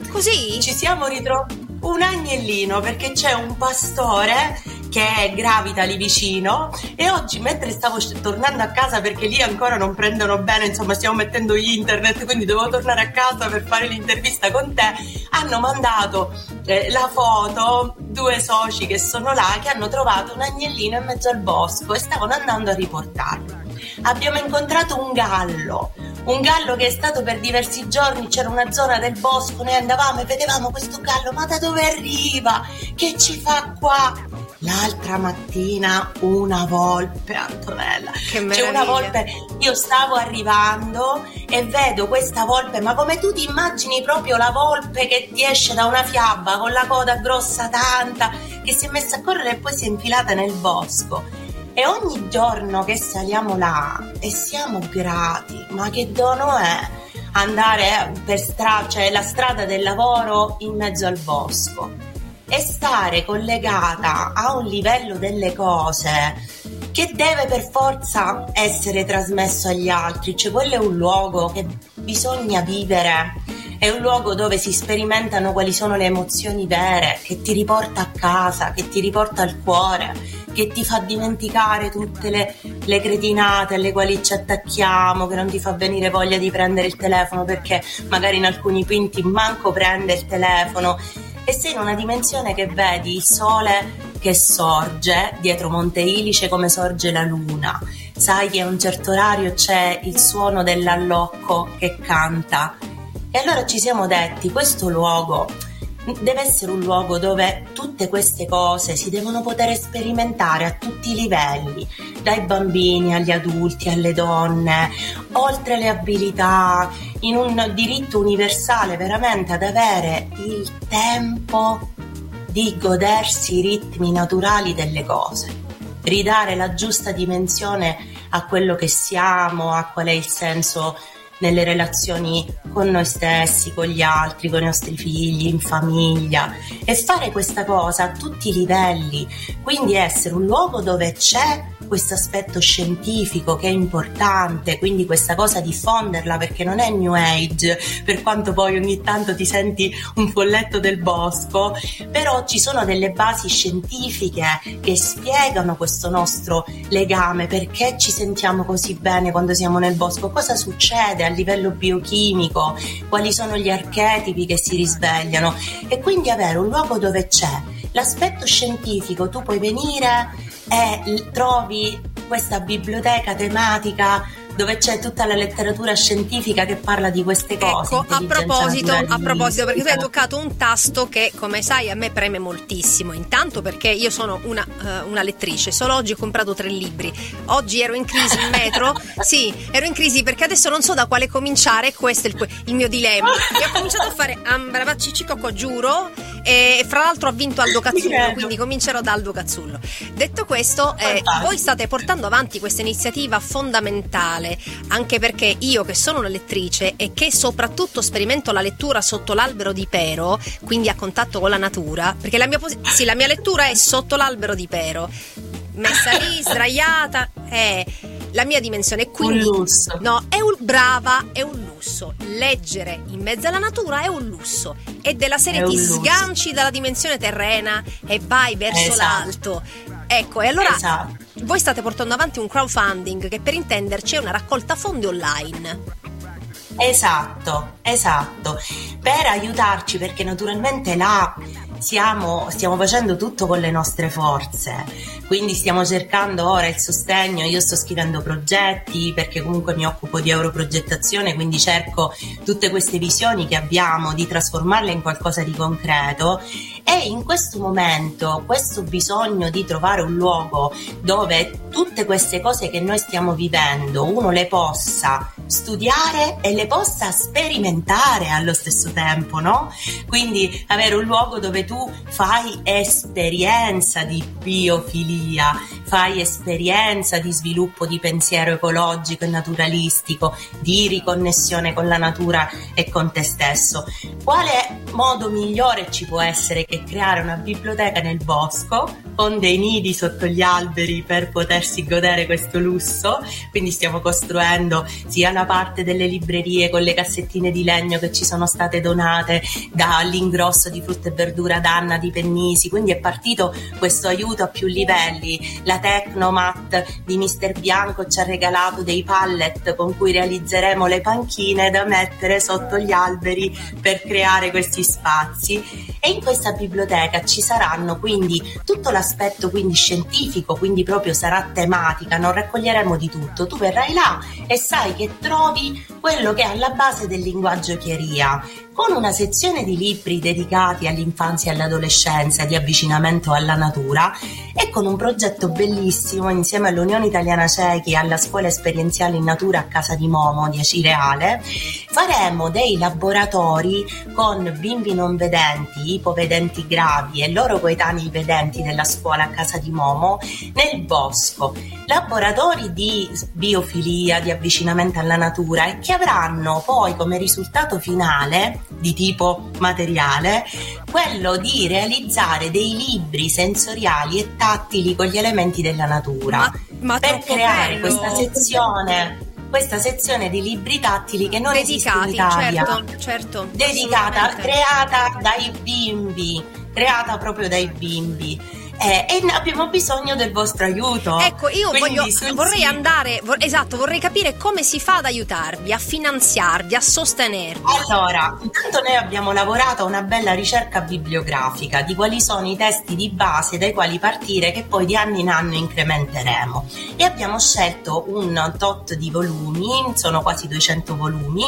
Così? Ci siamo ritrovati un agnellino perché c'è un pastore che gravita lì vicino e oggi mentre stavo tornando a casa perché lì ancora non prendono bene, insomma stiamo mettendo internet, quindi dovevo tornare a casa per fare l'intervista con te, hanno mandato eh, la foto, due soci che sono là, che hanno trovato un agnellino in mezzo al bosco e stavano andando a riportarlo. Abbiamo incontrato un gallo, un gallo che è stato per diversi giorni, c'era una zona del bosco, noi andavamo e vedevamo questo gallo, ma da dove arriva? Che ci fa qua? L'altra mattina una volpe, Antonella. C'è una meraviglia. volpe, io stavo arrivando e vedo questa volpe, ma come tu ti immagini proprio la volpe che ti esce da una fiaba con la coda grossa tanta, che si è messa a correre e poi si è infilata nel bosco. E ogni giorno che saliamo là e siamo grati, ma che dono è andare per strada, cioè la strada del lavoro in mezzo al bosco e stare collegata a un livello delle cose che deve per forza essere trasmesso agli altri, cioè quello è un luogo che bisogna vivere, è un luogo dove si sperimentano quali sono le emozioni vere, che ti riporta a casa, che ti riporta al cuore, che ti fa dimenticare tutte le, le cretinate alle quali ci attacchiamo, che non ti fa venire voglia di prendere il telefono perché magari in alcuni quinti manco prende il telefono e sei in una dimensione che vedi il sole che sorge dietro Monte Ilice come sorge la luna. Sai che a un certo orario c'è il suono dell'allocco che canta. E allora ci siamo detti, questo luogo deve essere un luogo dove tutte queste cose si devono poter sperimentare a tutti i livelli, dai bambini agli adulti, alle donne, oltre le abilità, in un diritto universale veramente ad avere il tempo di godersi i ritmi naturali delle cose, ridare la giusta dimensione a quello che siamo, a qual è il senso nelle relazioni con noi stessi, con gli altri, con i nostri figli, in famiglia. E fare questa cosa a tutti i livelli, quindi essere un luogo dove c'è questo aspetto scientifico che è importante, quindi questa cosa diffonderla perché non è New Age, per quanto poi ogni tanto ti senti un folletto del bosco, però ci sono delle basi scientifiche che spiegano questo nostro legame, perché ci sentiamo così bene quando siamo nel bosco, cosa succede a livello biochimico, quali sono gli archetipi che si risvegliano. E quindi avere un luogo dove c'è l'aspetto scientifico, tu puoi venire e trovi questa biblioteca tematica dove c'è tutta la letteratura scientifica che parla di queste cose. Ecco, a proposito, a proposito, perché tu hai toccato un tasto che, come sai, a me preme moltissimo. Intanto perché io sono una, eh, una lettrice, solo oggi ho comprato tre libri. Oggi ero in crisi in metro, sì, ero in crisi perché adesso non so da quale cominciare, questo è il, il mio dilemma. E ho cominciato a fare Ambrabacci Cicocco, giuro, e fra l'altro ha vinto Aldo Cazzullo, credo. quindi comincerò da Aldo Cazzullo. Detto questo, eh, voi state portando avanti questa iniziativa fondamentale, anche perché io che sono una lettrice e che soprattutto sperimento la lettura sotto l'albero di Pero, quindi a contatto con la natura, perché la mia, posi- sì, la mia lettura è sotto l'albero di Pero, messa lì, sdraiata, è la mia dimensione. E Quindi, Un lusso. No, è un brava, è un lusso. Leggere in mezzo alla natura è un lusso. E della serie È ti sganci dalla dimensione terrena e vai verso Esatto. l'alto. Ecco, e allora Esatto. voi state portando avanti un crowdfunding che per intenderci è una raccolta fondi online. Esatto, esatto, per aiutarci perché naturalmente là siamo, stiamo facendo tutto con le nostre forze, quindi stiamo cercando ora il sostegno, io sto scrivendo progetti perché comunque mi occupo di europrogettazione, quindi cerco tutte queste visioni che abbiamo di trasformarle in qualcosa di concreto. E in questo momento questo bisogno di trovare un luogo dove tutte queste cose che noi stiamo vivendo uno le possa studiare e le possa sperimentare allo stesso tempo, no? Quindi avere un luogo dove tu fai esperienza di biofilia, fai esperienza di sviluppo di pensiero ecologico e naturalistico, di riconnessione con la natura e con te stesso. Quale modo migliore ci può essere che creare una biblioteca nel bosco con dei nidi sotto gli alberi per potersi godere questo lusso. Quindi stiamo costruendo sia la parte delle librerie con le cassettine di legno che ci sono state donate dall'ingrosso di frutta e verdura d'Anna di Pennisi. Quindi è partito questo aiuto a più livelli. La Tecnomat di Mister Bianco ci ha regalato dei pallet con cui realizzeremo le panchine da mettere sotto gli alberi per creare questi spazi. E in questa biblioteca ci saranno quindi tutto l'aspetto quindi scientifico, quindi proprio sarà tematica, non raccoglieremo di tutto. Tu verrai là e sai che trovi quello che è alla base del linguaggio chiaria, con una sezione di libri dedicati all'infanzia e all'adolescenza di avvicinamento alla natura e con un progetto bellissimo insieme all'Unione Italiana Cechi e alla Scuola Esperienziale in Natura a Casa di Momo di Acireale faremo dei laboratori con bimbi non vedenti, ipovedenti gravi e loro coetanei vedenti della scuola a Casa di Momo nel bosco. Laboratori di biofilia, di avvicinamento alla natura e che avranno poi come risultato finale di tipo materiale quello di realizzare dei libri sensoriali e tattili con gli elementi della natura ma per troppo creare bello. questa sezione questa sezione di libri tattili che non esiste in Dedicati, Italia certo, certo. dedicata, creata dai bimbi, creata proprio dai bimbi. Eh, e abbiamo bisogno del vostro aiuto. Ecco, io voglio, vorrei andare, vor- esatto, vorrei capire come si fa ad aiutarvi, a finanziarvi, a sostenervi. Allora, intanto noi abbiamo lavorato a una bella ricerca bibliografica di quali sono i testi di base dai quali partire che poi di anno in anno incrementeremo e abbiamo scelto un tot di volumi, sono quasi 200 volumi,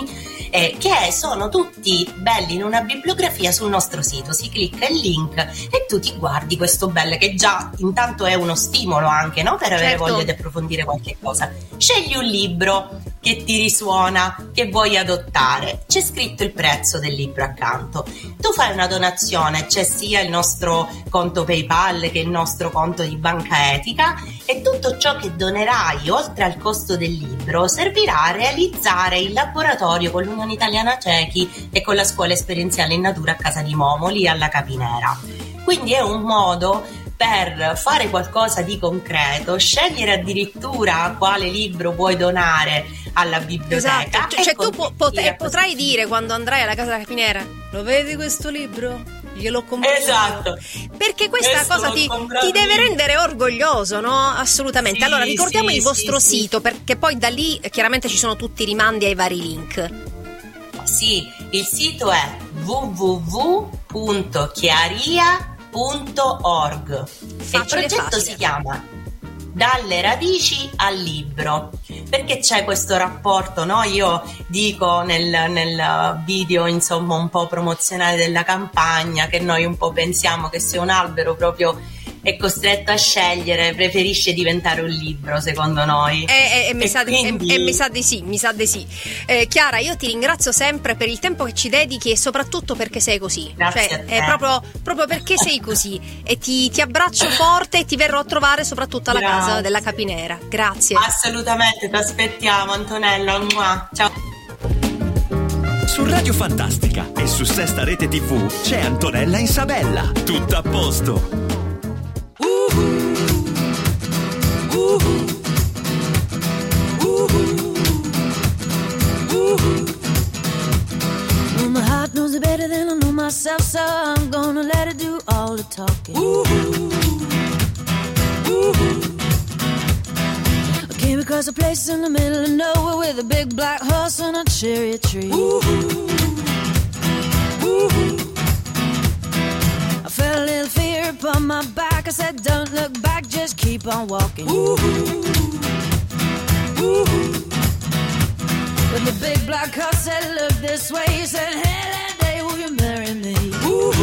eh, che sono tutti belli in una bibliografia sul nostro sito, si clicca il link e tu ti guardi questo bello che già intanto è uno stimolo anche no? per avere Certo. voglia di approfondire qualche cosa. Scegli un libro che ti risuona, che vuoi adottare. C'è scritto il prezzo del libro accanto. Tu fai una donazione, c'è sia il nostro conto PayPal che il nostro conto di banca etica e tutto ciò che donerai oltre al costo del libro servirà a realizzare il laboratorio con l'Unione Italiana Cechi e con la scuola esperienziale in natura a casa di Momo lì alla Capinera. Quindi è un modo per fare qualcosa di concreto, scegliere addirittura quale libro vuoi donare alla biblioteca. Esatto, e cioè tu po- pot- potrai dire quando andrai alla casa della capinera, lo vedi questo libro? Gliel'ho comprato. Esatto. Perché questa Questo cosa ti, ti deve rendere orgoglioso, no? Assolutamente. Sì, allora ricordiamo sì, il vostro sì, sito perché poi da lì eh, chiaramente ci sono tutti i rimandi ai vari link. Sì, il sito è www.chiaria.org e il Facile, progetto facile. si chiama dalle radici al libro perché c'è questo rapporto no? io dico nel, nel video insomma un po' promozionale della campagna che noi un po' pensiamo che se un albero proprio è costretto a scegliere preferisce diventare un libro secondo noi E, e- e mi, E sa di, e- quindi- e mi sa di sì, mi sa di sì. Eh, Chiara, io ti ringrazio sempre per il tempo che ci dedichi e soprattutto perché sei così. Grazie Cioè, a te. è proprio, proprio perché sei così. E ti, ti abbraccio forte e ti verrò a trovare soprattutto alla casa Grazie. della Capinera. Grazie. assolutamente ti aspettiamo Antonella mua. ciao Su Radio Fantastica e su Sesta Rete TV c'è Antonella Isabella. Tutto a posto. With a place in the middle know where there's a big black horse and a cherry tree. I felt a little fear upon my back. I said, Don't look back, just keep on walking. But the big black horse said, Look this way. He said, Hey, that day, will you marry me? Ooh,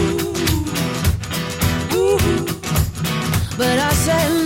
ooh. But I said,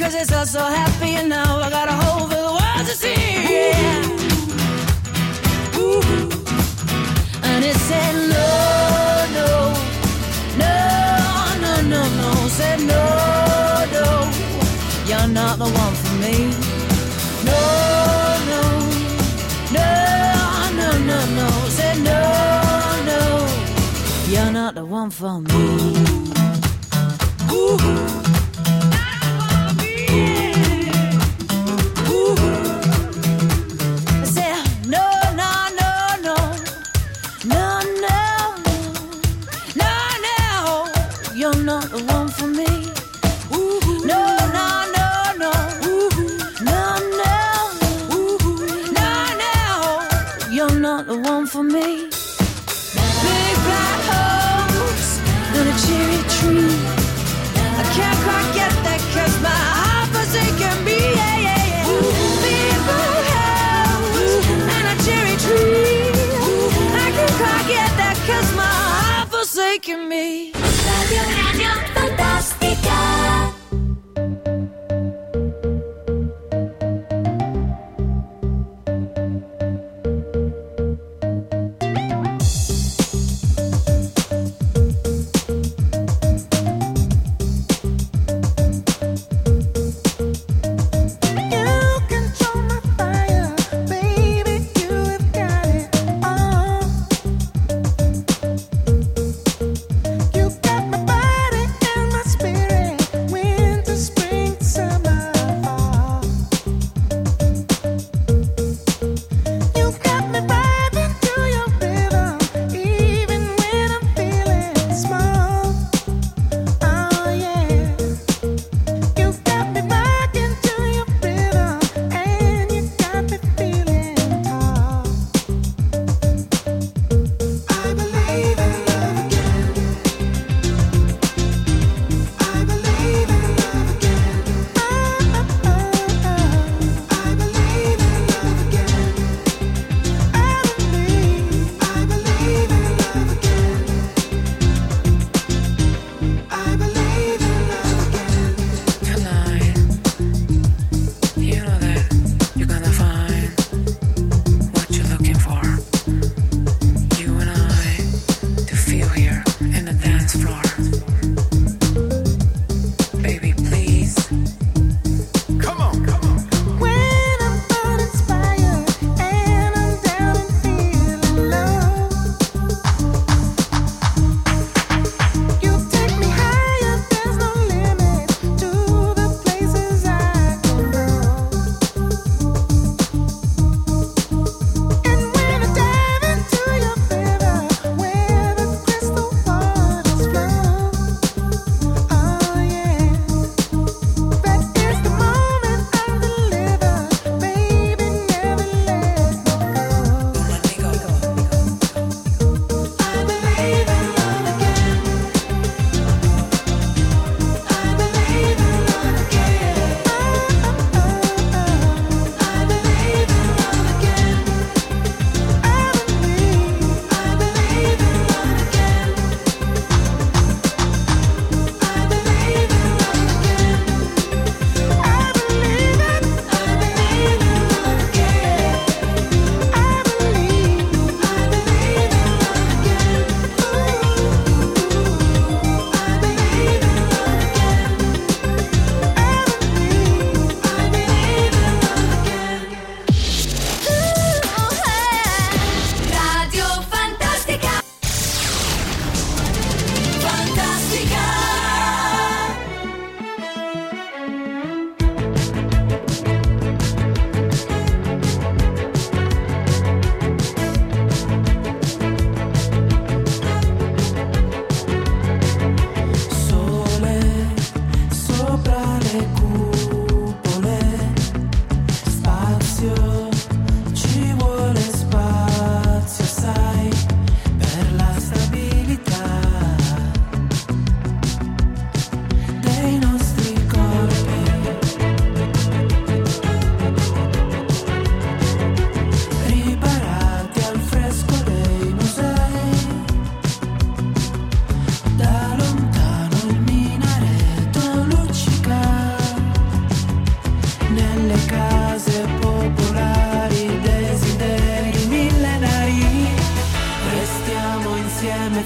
Cause it's all so happy and now I got a whole for the world to see. Yeah. Ooh. And it said no, no, no, no, no, no. Said no, no, you're not the one for me. No, no, no, no, no, no. Said no, no, you're not the one for me. Ooh.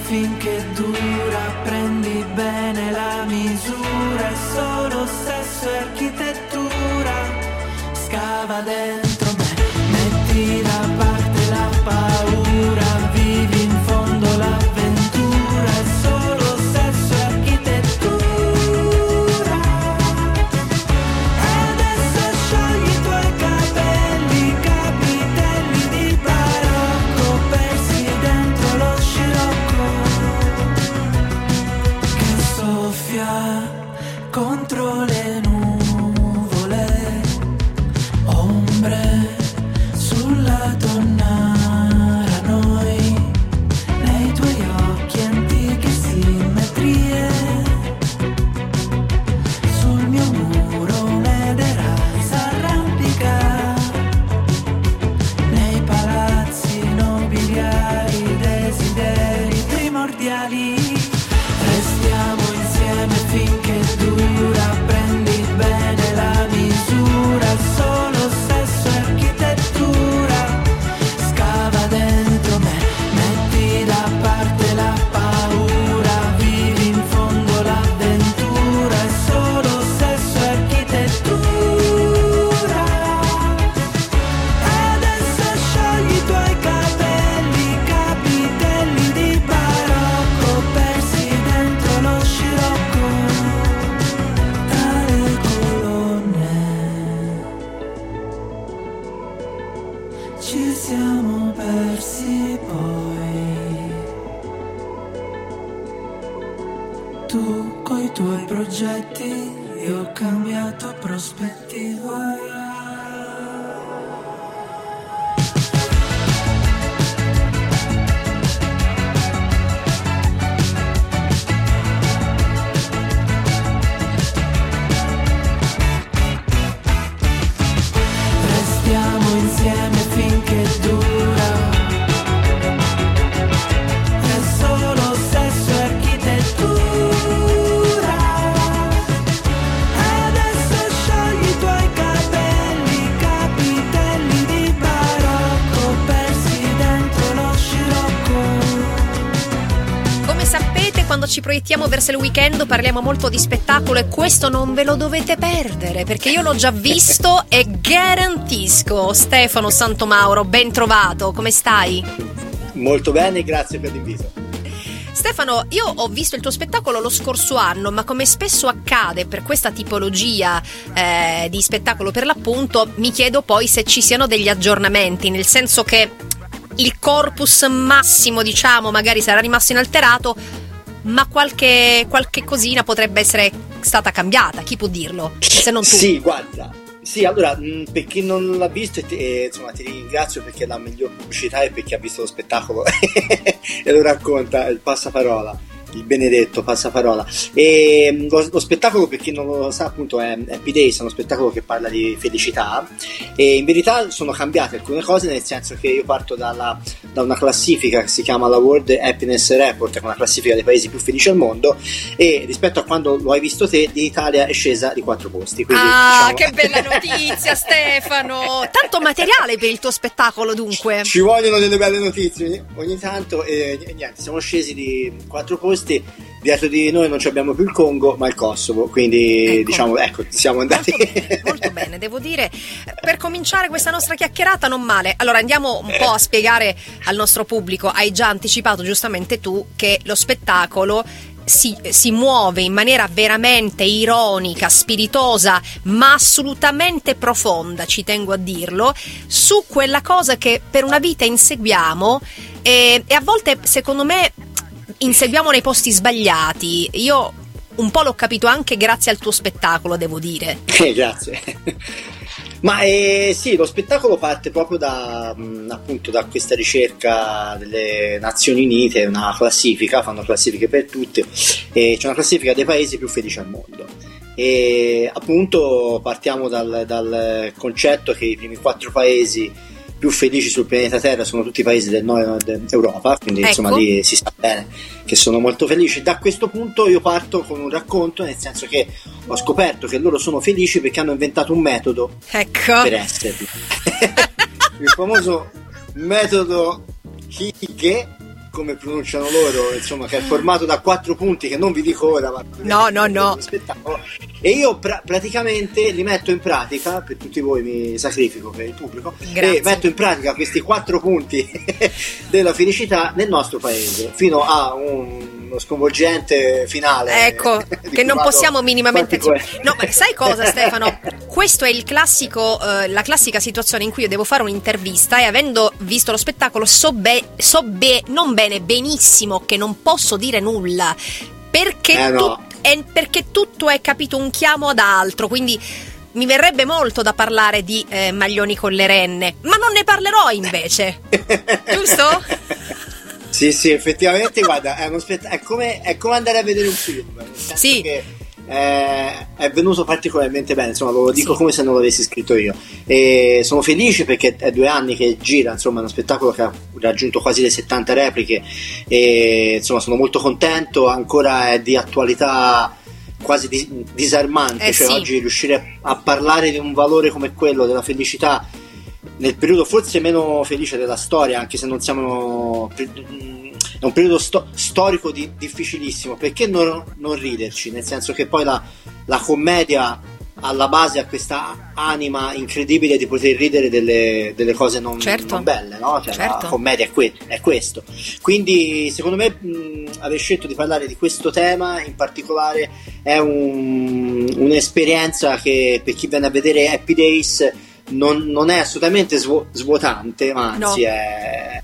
Finché dura, prendi bene la misura, è solo sesso e architettura, scava dentro me, metti proiettiamo verso il weekend parliamo molto di spettacolo e questo non ve lo dovete perdere perché io l'ho già visto e garantisco. Stefano Santomauro, ben trovato, come stai? Molto bene, grazie per l'invito. Stefano, io ho visto il tuo spettacolo lo scorso anno, ma come spesso accade per questa tipologia eh, di spettacolo per l'appunto, mi chiedo poi se ci siano degli aggiornamenti, nel senso che il corpus massimo, diciamo, magari sarà rimasto inalterato, ma qualche, qualche cosina potrebbe essere stata cambiata, chi può dirlo? Se non tu. Sì, guarda. Sì, allora, mh, per chi non l'ha visto, e ti- e, insomma, ti ringrazio perché la miglior pubblicità è per chi ha visto lo spettacolo e lo racconta il passaparola. Il benedetto passaparola. E mh, lo, lo spettacolo, per chi non lo sa, appunto, è Happy Days, è uno spettacolo che parla di felicità. E in verità sono cambiate alcune cose, nel senso che io parto dalla- da una classifica che si chiama la World Happiness Report, che è una classifica dei paesi più felici al mondo. E rispetto a quando lo hai visto te, l'Italia è scesa di quattro posti. Quindi, Ah, diciamo- che bella notizia, Stefano! Tanto materiale per il tuo spettacolo, dunque. Ci vogliono delle belle notizie ogni, tanto e, e niente, siamo scesi di quattro posti, dietro di noi non ci abbiamo più il Congo ma il Kosovo, quindi diciamo ecco siamo andati... Molto bene, devo dire. Per cominciare questa nostra chiacchierata, non male. Allora andiamo un po' a spiegare al nostro pubblico. Hai già anticipato giustamente tu che lo spettacolo. Si, si muove in maniera veramente ironica, spiritosa, ma assolutamente profonda, ci tengo a dirlo, su quella cosa che per una vita inseguiamo e, e a volte, secondo me, inseguiamo nei posti sbagliati. Io un po' l'ho capito anche grazie al tuo spettacolo, devo dire. Eh, grazie. Ma eh, sì, lo spettacolo parte proprio da, mh, appunto, da questa ricerca delle Nazioni Unite, una classifica, fanno classifiche per tutte, c'è una classifica dei paesi più felici al mondo. E appunto partiamo dal, dal concetto che i primi quattro paesi più felici sul pianeta Terra sono tutti i paesi del nord Europa, quindi Ecco. insomma lì si sa bene che sono molto felici. Da questo punto io parto con un racconto, nel senso che ho scoperto che loro sono felici perché hanno inventato un metodo Ecco. per esserli. Il famoso metodo Hige come pronunciano loro, insomma, che è formato da quattro punti che non vi dico ora, ma No, no, no. spettacolo. E io pra- praticamente li metto in pratica, per tutti voi mi sacrifico per il pubblico, Grazie. e metto in pratica questi quattro punti della felicità nel nostro paese, fino a un- uno sconvolgente finale. Ecco, che non possiamo minimamente... No, ma sai cosa Stefano? Questo è il classico, eh, la classica situazione in cui io devo fare un'intervista e avendo visto lo spettacolo so, be- so be- non bene, benissimo che non posso dire nulla. Perché, Eh, no. tu- è- perché tutto è capito un chiamo ad altro, quindi... Mi verrebbe molto da parlare di eh, Maglioni con le renne, ma non ne parlerò invece. Giusto? Sì, sì, effettivamente, guarda, è, uno spett- è come, è come andare a vedere un film. Sì. che, eh, è venuto particolarmente bene, insomma, lo dico come se non l'avessi scritto io. E sono felice perché è due anni che gira, insomma, è uno spettacolo che ha raggiunto quasi le 70 repliche e insomma sono molto contento, ancora è di attualità quasi dis- disarmante, Eh, cioè sì. oggi riuscire a parlare di un valore come quello della felicità nel periodo forse meno felice della storia, anche se non siamo. È un periodo sto- storico di- difficilissimo. Perché non, non riderci? Nel senso che poi la, la commedia alla base ha questa anima incredibile di poter ridere delle, delle cose non, Certo. non belle, no? Cioè, Certo. La commedia è, que- è questo. Quindi, secondo me, mh, aver scelto di parlare di questo tema in particolare è un- un'esperienza che per chi viene a vedere Happy Days non, non è assolutamente svuo- svuotante, ma anzi No. è,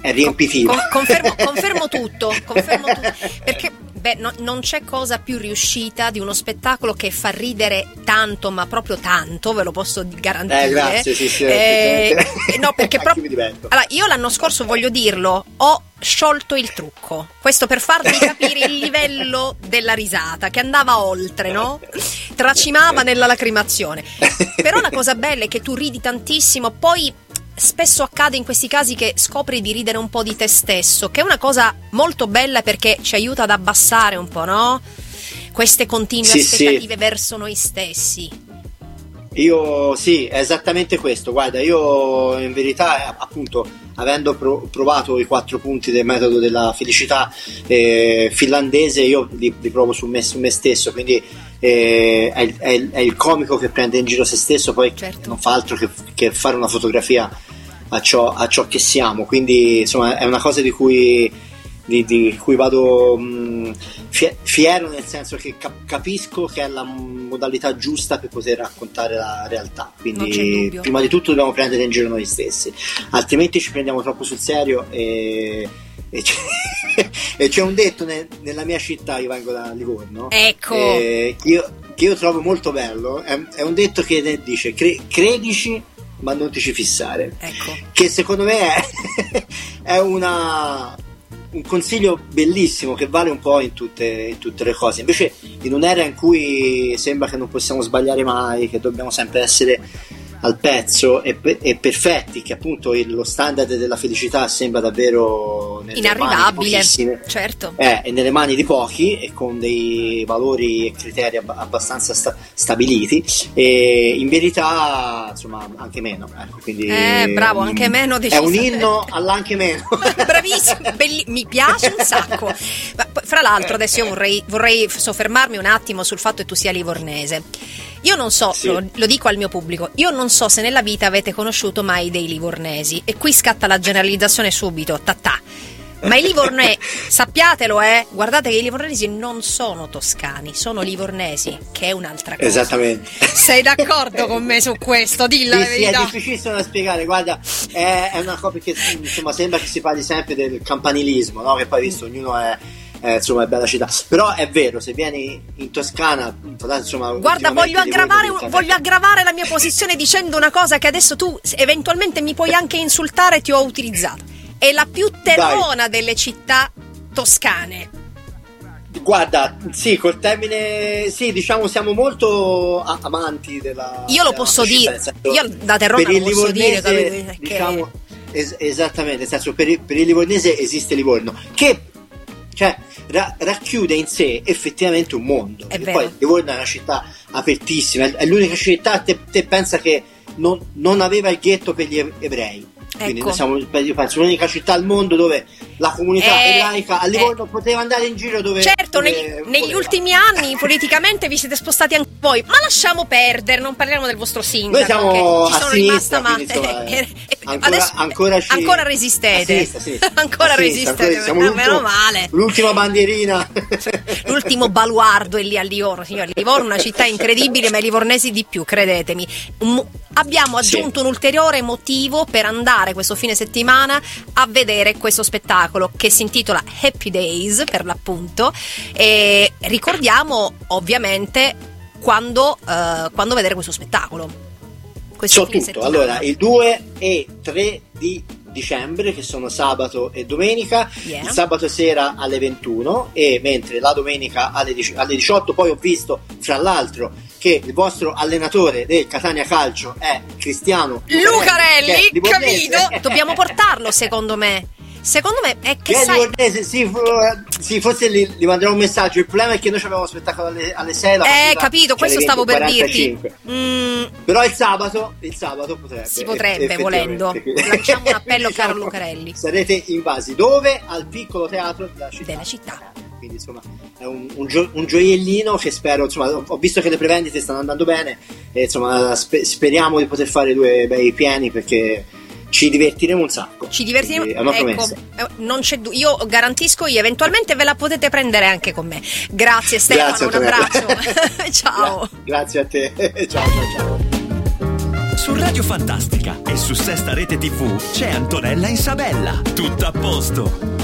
è riempitiva. Con- confermo, confermo tutto, confermo tutto. Perché beh, no- non c'è cosa più riuscita di uno spettacolo che fa ridere tanto, ma proprio tanto, ve lo posso garantire. Eh, grazie, sì, sì, Eh, no, perché proprio. Allora, io l'anno scorso voglio dirlo, ho sciolto il trucco. Questo per farvi capire il livello della risata, che andava oltre, no? Tracimava nella lacrimazione. Però la cosa bella è che tu ridi tantissimo, poi spesso accade in questi casi che scopri di ridere un po' di te stesso, che è una cosa molto bella perché ci aiuta ad abbassare un po', no? Queste continue Sì, sì. aspettative verso noi stessi. Io sì, è esattamente questo. Guarda, io in verità, appunto, avendo pro- provato i quattro punti del metodo della felicità eh, finlandese, io li, li provo su me, su me stesso. Quindi eh, è, il- è è il comico che prende in giro se stesso, poi non fa altro che, che fare una fotografia a ciò, a ciò che siamo. Quindi, insomma, è una cosa di cui, di, di cui vado mh, fie- fiero, nel senso che cap- capisco che è la modalità giusta per poter raccontare la realtà. Quindi, prima di tutto, dobbiamo prendere in giro noi stessi, altrimenti ci prendiamo troppo sul serio. E, e c'è, e c'è un detto ne- nella mia città, io vengo da Livorno, Ecco. eh, che, io, che io trovo molto bello. È, è un detto che dice: "Cre- credici, ma non ti ci fissare. Ecco. Che secondo me è, è una- un consiglio bellissimo che vale un po' in tutte, in tutte le cose. Invece, in un'era in cui sembra che non possiamo sbagliare mai, che dobbiamo sempre essere al pezzo e, e perfetti, che appunto il- lo standard della felicità sembra davvero Inarrivabile. Certo. Eh, è nelle mani di pochi e con dei valori e criteri ab- abbastanza sta- stabiliti e in verità insomma anche meno ecco, quindi Eh, bravo, anche meno è un inno all'anche meno Bravissimo, belli- mi piace un sacco. Ma fra l'altro, adesso io vorrei, vorrei soffermarmi un attimo sul fatto che tu sia livornese. Io non so, Sì. lo, lo dico al mio pubblico, io non so se nella vita avete conosciuto mai dei livornesi. E qui scatta la generalizzazione subito, tatà. Ma i livornesi, sappiatelo, eh, guardate che i livornesi non sono toscani, sono livornesi, che è un'altra cosa. esattamente Sei d'accordo con me su questo? Dilla la Sì, sì, è verità. difficilissimo da spiegare guarda è, è una cosa che insomma sembra che si parli sempre del campanilismo no? che poi visto ognuno è è, insomma è bella città però è vero se vieni in Toscana insomma Guarda, voglio aggravare, voglio aggravare la mia posizione dicendo una cosa che adesso tu eventualmente mi puoi anche insultare ti ho utilizzato. È la più terrona delle città toscane. Guarda, sì, col termine, sì, diciamo siamo molto a- amanti della. Io lo della posso città, dire, senso, io da terrona per lo il posso dire, capito? Che- diciamo, es- esattamente, nel senso per il, per il livornese esiste Livorno, che cioè, ra- racchiude in sé effettivamente un mondo. È E vero. Poi Livorno è una città apertissima, è, l'unica città, te, te pensa che non, non aveva il ghetto per gli ebrei. Quindi Ecco. siamo, io penso, l'unica città al mondo dove la comunità Eh, ebraica a Livorno poteva andare in giro dove... Certo, dove negli, negli ultimi anni politicamente vi siete spostati anche voi, ma lasciamo perdere, non parliamo del vostro sindaco. Noi siamo che ci sono rimasta ma Ancora, adesso ancora, ci... ancora resistete. A sinistra, a sinistra. Ancora resistete, ancora- siamo meno male. L'ultima bandierina. L'ultimo baluardo è lì a Livorno, signori. Livorno è una città incredibile, ma i livornesi di più, credetemi. Abbiamo aggiunto un ulteriore motivo per andare questo fine settimana a vedere questo spettacolo che si intitola Happy Days, per l'appunto. E ricordiamo, ovviamente, quando, eh, quando vedere questo spettacolo. Questo So fine tutto. settimana. Allora, il 2 e 3 di dicembre, che sono sabato e domenica, Yeah. il sabato sera alle 21 e mentre la domenica alle, dici- alle 18 poi ho visto, fra l'altro, che il vostro allenatore del Catania Calcio è Cristiano Lucarelli, livornese. capito? Dobbiamo portarlo, secondo me. Secondo me è che Che sai. livornese, sì, sì, forse gli, gli manderò un messaggio. Il problema è che noi abbiamo spettacolo alle, alle 6. la Eh, capito, c'è questo stavo per 20:45. dirti. Mm, Però il sabato, il sabato potrebbe. si potrebbe, volendo. Lanciamo un appello, Quindi, caro diciamo, Lucarelli. Sarete invasi dove? Al piccolo teatro della città. Della città. Quindi insomma è un, un gio- un gioiellino che spero, insomma, ho- ho visto che le prevendite stanno andando bene e insomma spe- speriamo di poter fare due bei pieni perché ci divertiremo un sacco. Ci divertiremo. Quindi È una Ecco, promessa. eh, non c'è du- io garantisco io, eventualmente ve la potete prendere anche con me. Grazie Stefano, Grazie, un abbraccio. Ciao. Grazie a te. ciao ciao ciao. Su Radio Fantastica e su Sesta Rete TV c'è Antonella Isabella. Tutto a posto.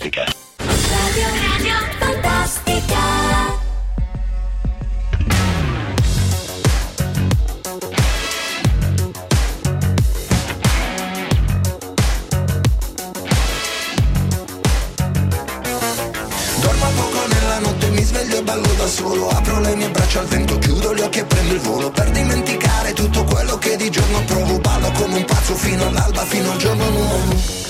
Fantastica. Radio, radio fantastica. Dormo poco nella notte, mi sveglio e ballo da solo Apro le mie braccia al vento, chiudo gli occhi e prendo il volo Per dimenticare tutto quello che di giorno provo Ballo come un pazzo fino all'alba, fino al giorno nuovo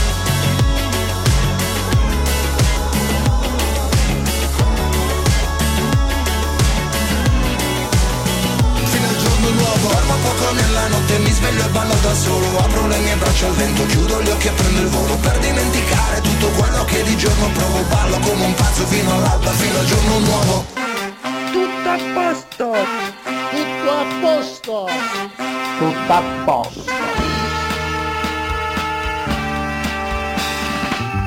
nella notte, mi sveglio e ballo da solo Apro le mie braccia al vento, chiudo gli occhi e prendo il volo Per dimenticare tutto quello che di giorno provo Ballo come un pazzo fino all'alba, fino al giorno nuovo Tutto a posto! Tutto a posto! Tutto a posto!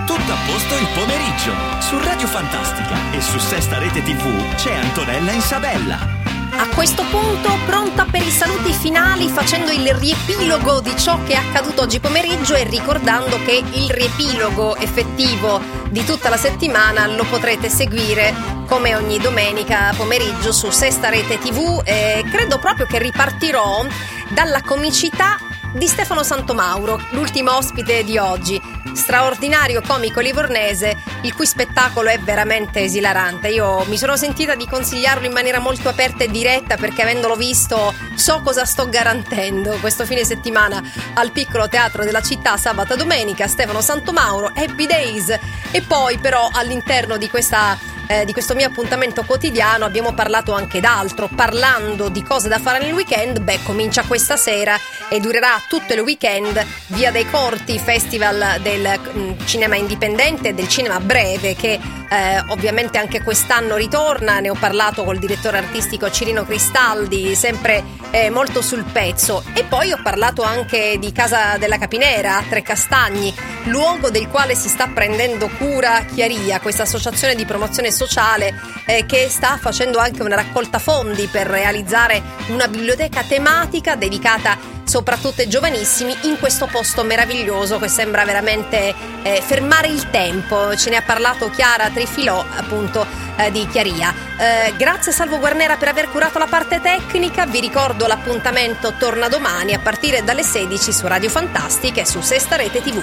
Tutto a posto il pomeriggio. Su Radio Fantastica e su Sesta Rete TV c'è Antonella Isabella. A questo punto pronta per i saluti finali facendo il riepilogo di ciò che è accaduto oggi pomeriggio e ricordando che il riepilogo effettivo di tutta la settimana lo potrete seguire come ogni domenica pomeriggio su Sesta Rete TV e credo proprio che ripartirò dalla comicità di Stefano Santomauro, l'ultimo ospite di oggi. Straordinario comico livornese, il cui spettacolo è veramente esilarante. Io mi sono sentita di consigliarlo in maniera molto aperta e diretta perché avendolo visto so cosa sto garantendo. Questo fine settimana al piccolo teatro della città, sabato e domenica, Stefano Santomauro, Happy Days. E poi però all'interno di questa eh, di questo mio appuntamento quotidiano abbiamo parlato anche d'altro, parlando di cose da fare nel weekend, beh comincia questa sera e durerà tutto il weekend Via dei Corti, festival del mm, cinema indipendente del cinema breve che eh, ovviamente anche quest'anno ritorna, ne ho parlato col direttore artistico Cirino Cristaldi, sempre eh, molto sul pezzo. E poi ho parlato anche di Casa della Capinera a Tre Castagni, luogo del quale si sta prendendo cura Chiaria, questa associazione di promozione sociale eh, che sta facendo anche una raccolta fondi per realizzare una biblioteca tematica dedicata soprattutto ai giovanissimi in questo posto meraviglioso che sembra veramente eh, fermare il tempo. Ce ne ha parlato Chiara Trifilò appunto eh, di Chiaria. Eh, grazie Salvo Guarnera per aver curato la parte tecnica. Vi ricordo l'appuntamento torna domani a partire dalle 16 su Radio Fantastica e su Sesta Rete TV.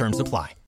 Terms apply.